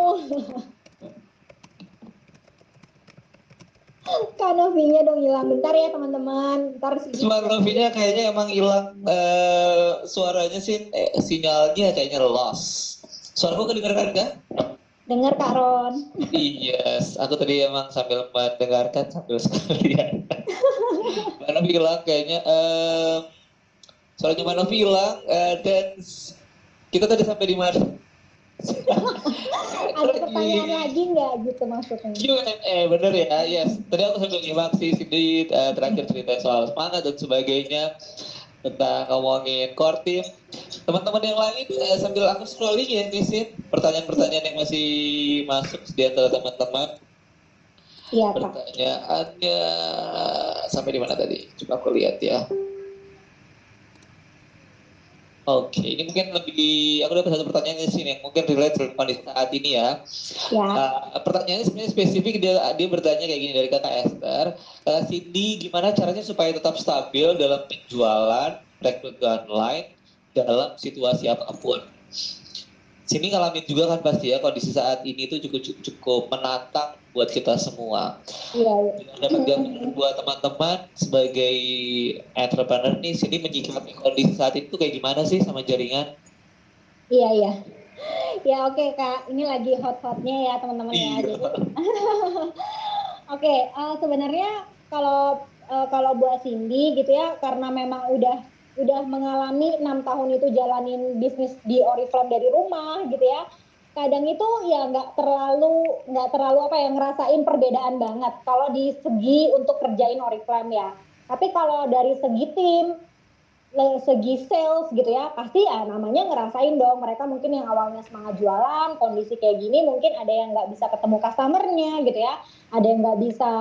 Kak Novinya dong hilang bentar ya teman-teman. Bentar sih. Suara Novinya kayaknya emang hilang eh, suaranya sih eh, sinyalnya kayaknya lost. Suaraku kedengaran kan? Dengar Kak Ron. Yes, aku tadi emang sambil mendengarkan sambil sekalian. Mbak Novi hilang kayaknya. Eh, suaranya Mbak Novi hilang eh, dan kita tadi sampai di mana? Ada pertanyaan lagi nggak gitu maksudnya? Q&A bener ya, yes. Tadi aku sambil nyimak sih Cindy eh, terakhir cerita soal semangat dan sebagainya tentang ngomongin core team. Teman-teman yang lain eh, sambil aku scrolling ya di sini pertanyaan-pertanyaan yang masih masuk di antara teman-teman. Iya. Pertanyaannya sampai di mana tadi? Coba aku lihat ya. Oke, ini mungkin lebih, aku dapat satu pertanyaan di sini yang mungkin relate dengan saat ini ya. Ya. Uh, pertanyaannya sebenarnya spesifik dia dia bertanya kayak gini dari kakak Esther. Uh, Cindy, gimana caranya supaya tetap stabil dalam penjualan rekrutmen online dalam situasi apa pun? Sini ngalamin juga kan pasti ya kondisi saat ini tuh cukup cukup menantang buat kita semua. Iya, iya. Dengan dapat gambaran buat teman-teman sebagai entrepreneur nih, sini menyikapi kondisi saat itu kayak gimana sih sama jaringan? Iya, iya. Ya oke Kak, ini lagi hot-hotnya ya teman-teman ya. Iya. Jadi Oke, eh, sebenarnya kalau eh, kalau buat Cindy gitu ya, karena memang udah udah mengalami enam tahun itu jalanin bisnis di Oriflame dari rumah gitu ya. Kadang itu ya nggak terlalu nggak terlalu apa ya ngerasain perbedaan banget. Kalau di segi untuk kerjain Oriflame ya. Tapi kalau dari segi tim, segi sales gitu ya pasti ya namanya ngerasain dong. Mereka mungkin yang awalnya semangat jualan kondisi kayak gini mungkin ada yang nggak bisa ketemu customernya gitu ya. Ada yang nggak bisa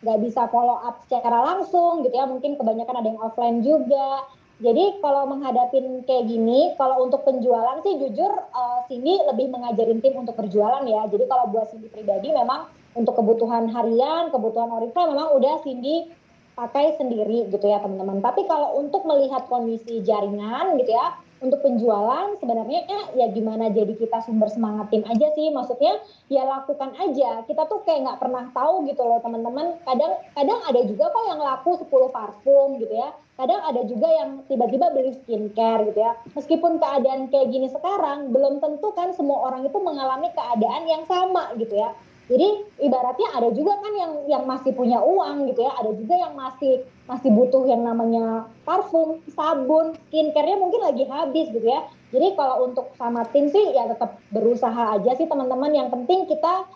nggak bisa follow up secara langsung gitu ya. Mungkin kebanyakan ada yang offline juga jadi kalau menghadapin kayak gini kalau untuk penjualan sih jujur eh, Cindy lebih mengajarin tim untuk berjualan ya jadi kalau buat Cindy pribadi memang untuk kebutuhan harian kebutuhan Oriflame memang udah Cindy pakai sendiri gitu ya teman-teman. Tapi kalau untuk melihat kondisi jaringan gitu ya, untuk penjualan sebenarnya ya gimana jadi kita sumber semangat tim aja sih. Maksudnya ya lakukan aja. Kita tuh kayak nggak pernah tahu gitu loh teman-teman. Kadang kadang ada juga kok yang laku 10 parfum gitu ya. Kadang ada juga yang tiba-tiba beli skincare gitu ya. Meskipun keadaan kayak gini sekarang, belum tentu kan semua orang itu mengalami keadaan yang sama gitu ya. Jadi ibaratnya ada juga kan yang yang masih punya uang gitu ya, ada juga yang masih masih butuh yang namanya parfum, sabun, skincare-nya mungkin lagi habis gitu ya. Jadi kalau untuk sama tim sih ya tetap berusaha aja sih teman-teman. Yang penting kita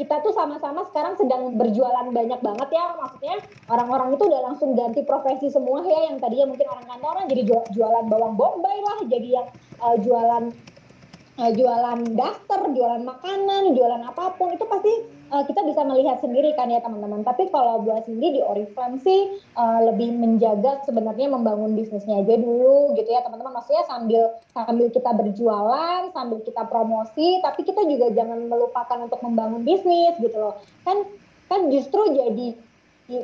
kita tuh sama-sama sekarang sedang berjualan banyak banget ya. Maksudnya orang-orang itu udah langsung ganti profesi semua ya. Yang tadinya mungkin orang kantoran jadi jual- jualan bawang bombay lah, jadi yang eh, jualan eh, jualan daster, jualan makanan, jualan apa pun itu pasti eh, kita bisa melihat sendiri kan ya teman-teman. Tapi kalau buat Cindy di Oriflame sih eh, lebih menjaga sebenarnya membangun bisnisnya aja dulu gitu ya teman-teman. Maksudnya sambil sambil kita berjualan, sambil kita promosi, tapi kita juga jangan melupakan untuk membangun bisnis gitu loh. Kan kan justru jadi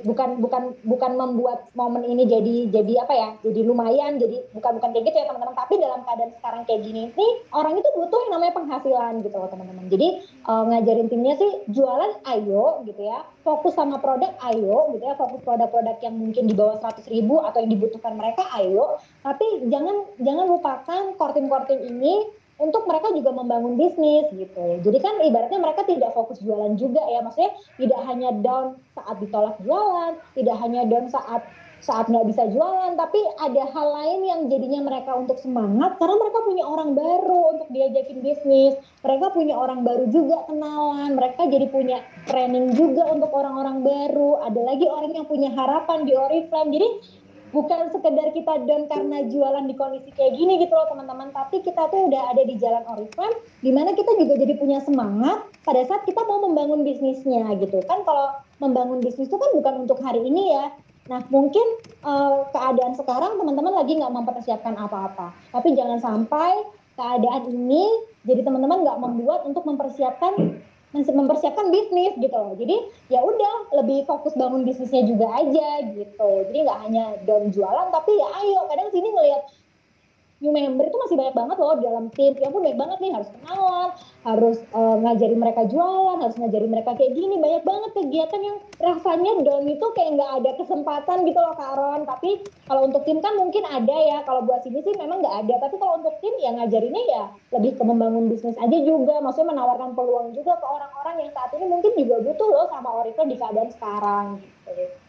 bukan bukan bukan membuat momen ini jadi jadi apa ya jadi lumayan jadi bukan bukan kayak gitu ya teman-teman. Tapi dalam keadaan sekarang kayak gini nih orang itu butuh yang namanya penghasilan gitu loh teman-teman. Jadi eh, ngajarin timnya sih jualan ayo gitu ya. Fokus sama produk ayo gitu ya. Fokus produk-produk yang mungkin di bawah 100 ribu atau yang dibutuhkan mereka ayo. Tapi jangan jangan lupakan kortim-kortim ini untuk mereka juga membangun bisnis gitu. Jadi kan ibaratnya mereka tidak fokus jualan juga ya, maksudnya tidak hanya down saat ditolak jualan, tidak hanya down saat saat nggak bisa jualan, tapi ada hal lain yang jadinya mereka untuk semangat karena mereka punya orang baru untuk diajakin bisnis, mereka punya orang baru juga kenalan, mereka jadi punya training juga untuk orang-orang baru, ada lagi orang yang punya harapan di Oriflame, jadi bukan sekedar kita down karena jualan di kondisi kayak gini gitu loh teman-teman. Tapi kita tuh udah ada di jalan Oriflame di mana kita juga jadi punya semangat pada saat kita mau membangun bisnisnya gitu. Kan kalau membangun bisnis itu kan bukan untuk hari ini ya. Nah mungkin eh, keadaan sekarang teman-teman lagi nggak mempersiapkan apa-apa. Tapi jangan sampai keadaan ini jadi teman-teman nggak membuat untuk mempersiapkan mempersiapkan bisnis gitu loh. Jadi ya udah lebih fokus bangun bisnisnya juga aja gitu. Jadi nggak hanya down jualan tapi ya ayo kadang sini ngelihat new member itu masih banyak banget loh di dalam tim. Ya pun banyak banget nih harus kenalan, harus uh, ngajarin mereka jualan, harus ngajarin mereka kayak gini. Banyak banget kegiatan yang rasanya down itu kayak nggak ada kesempatan gitu loh Kak Ron. Tapi kalau untuk tim kan mungkin ada ya. Kalau buat sini sih memang nggak ada. Tapi kalau untuk tim ya ngajarinnya ya lebih ke membangun bisnis aja juga. Maksudnya menawarkan peluang juga ke orang-orang yang saat ini mungkin juga butuh loh sama Oracle di keadaan sekarang gitu.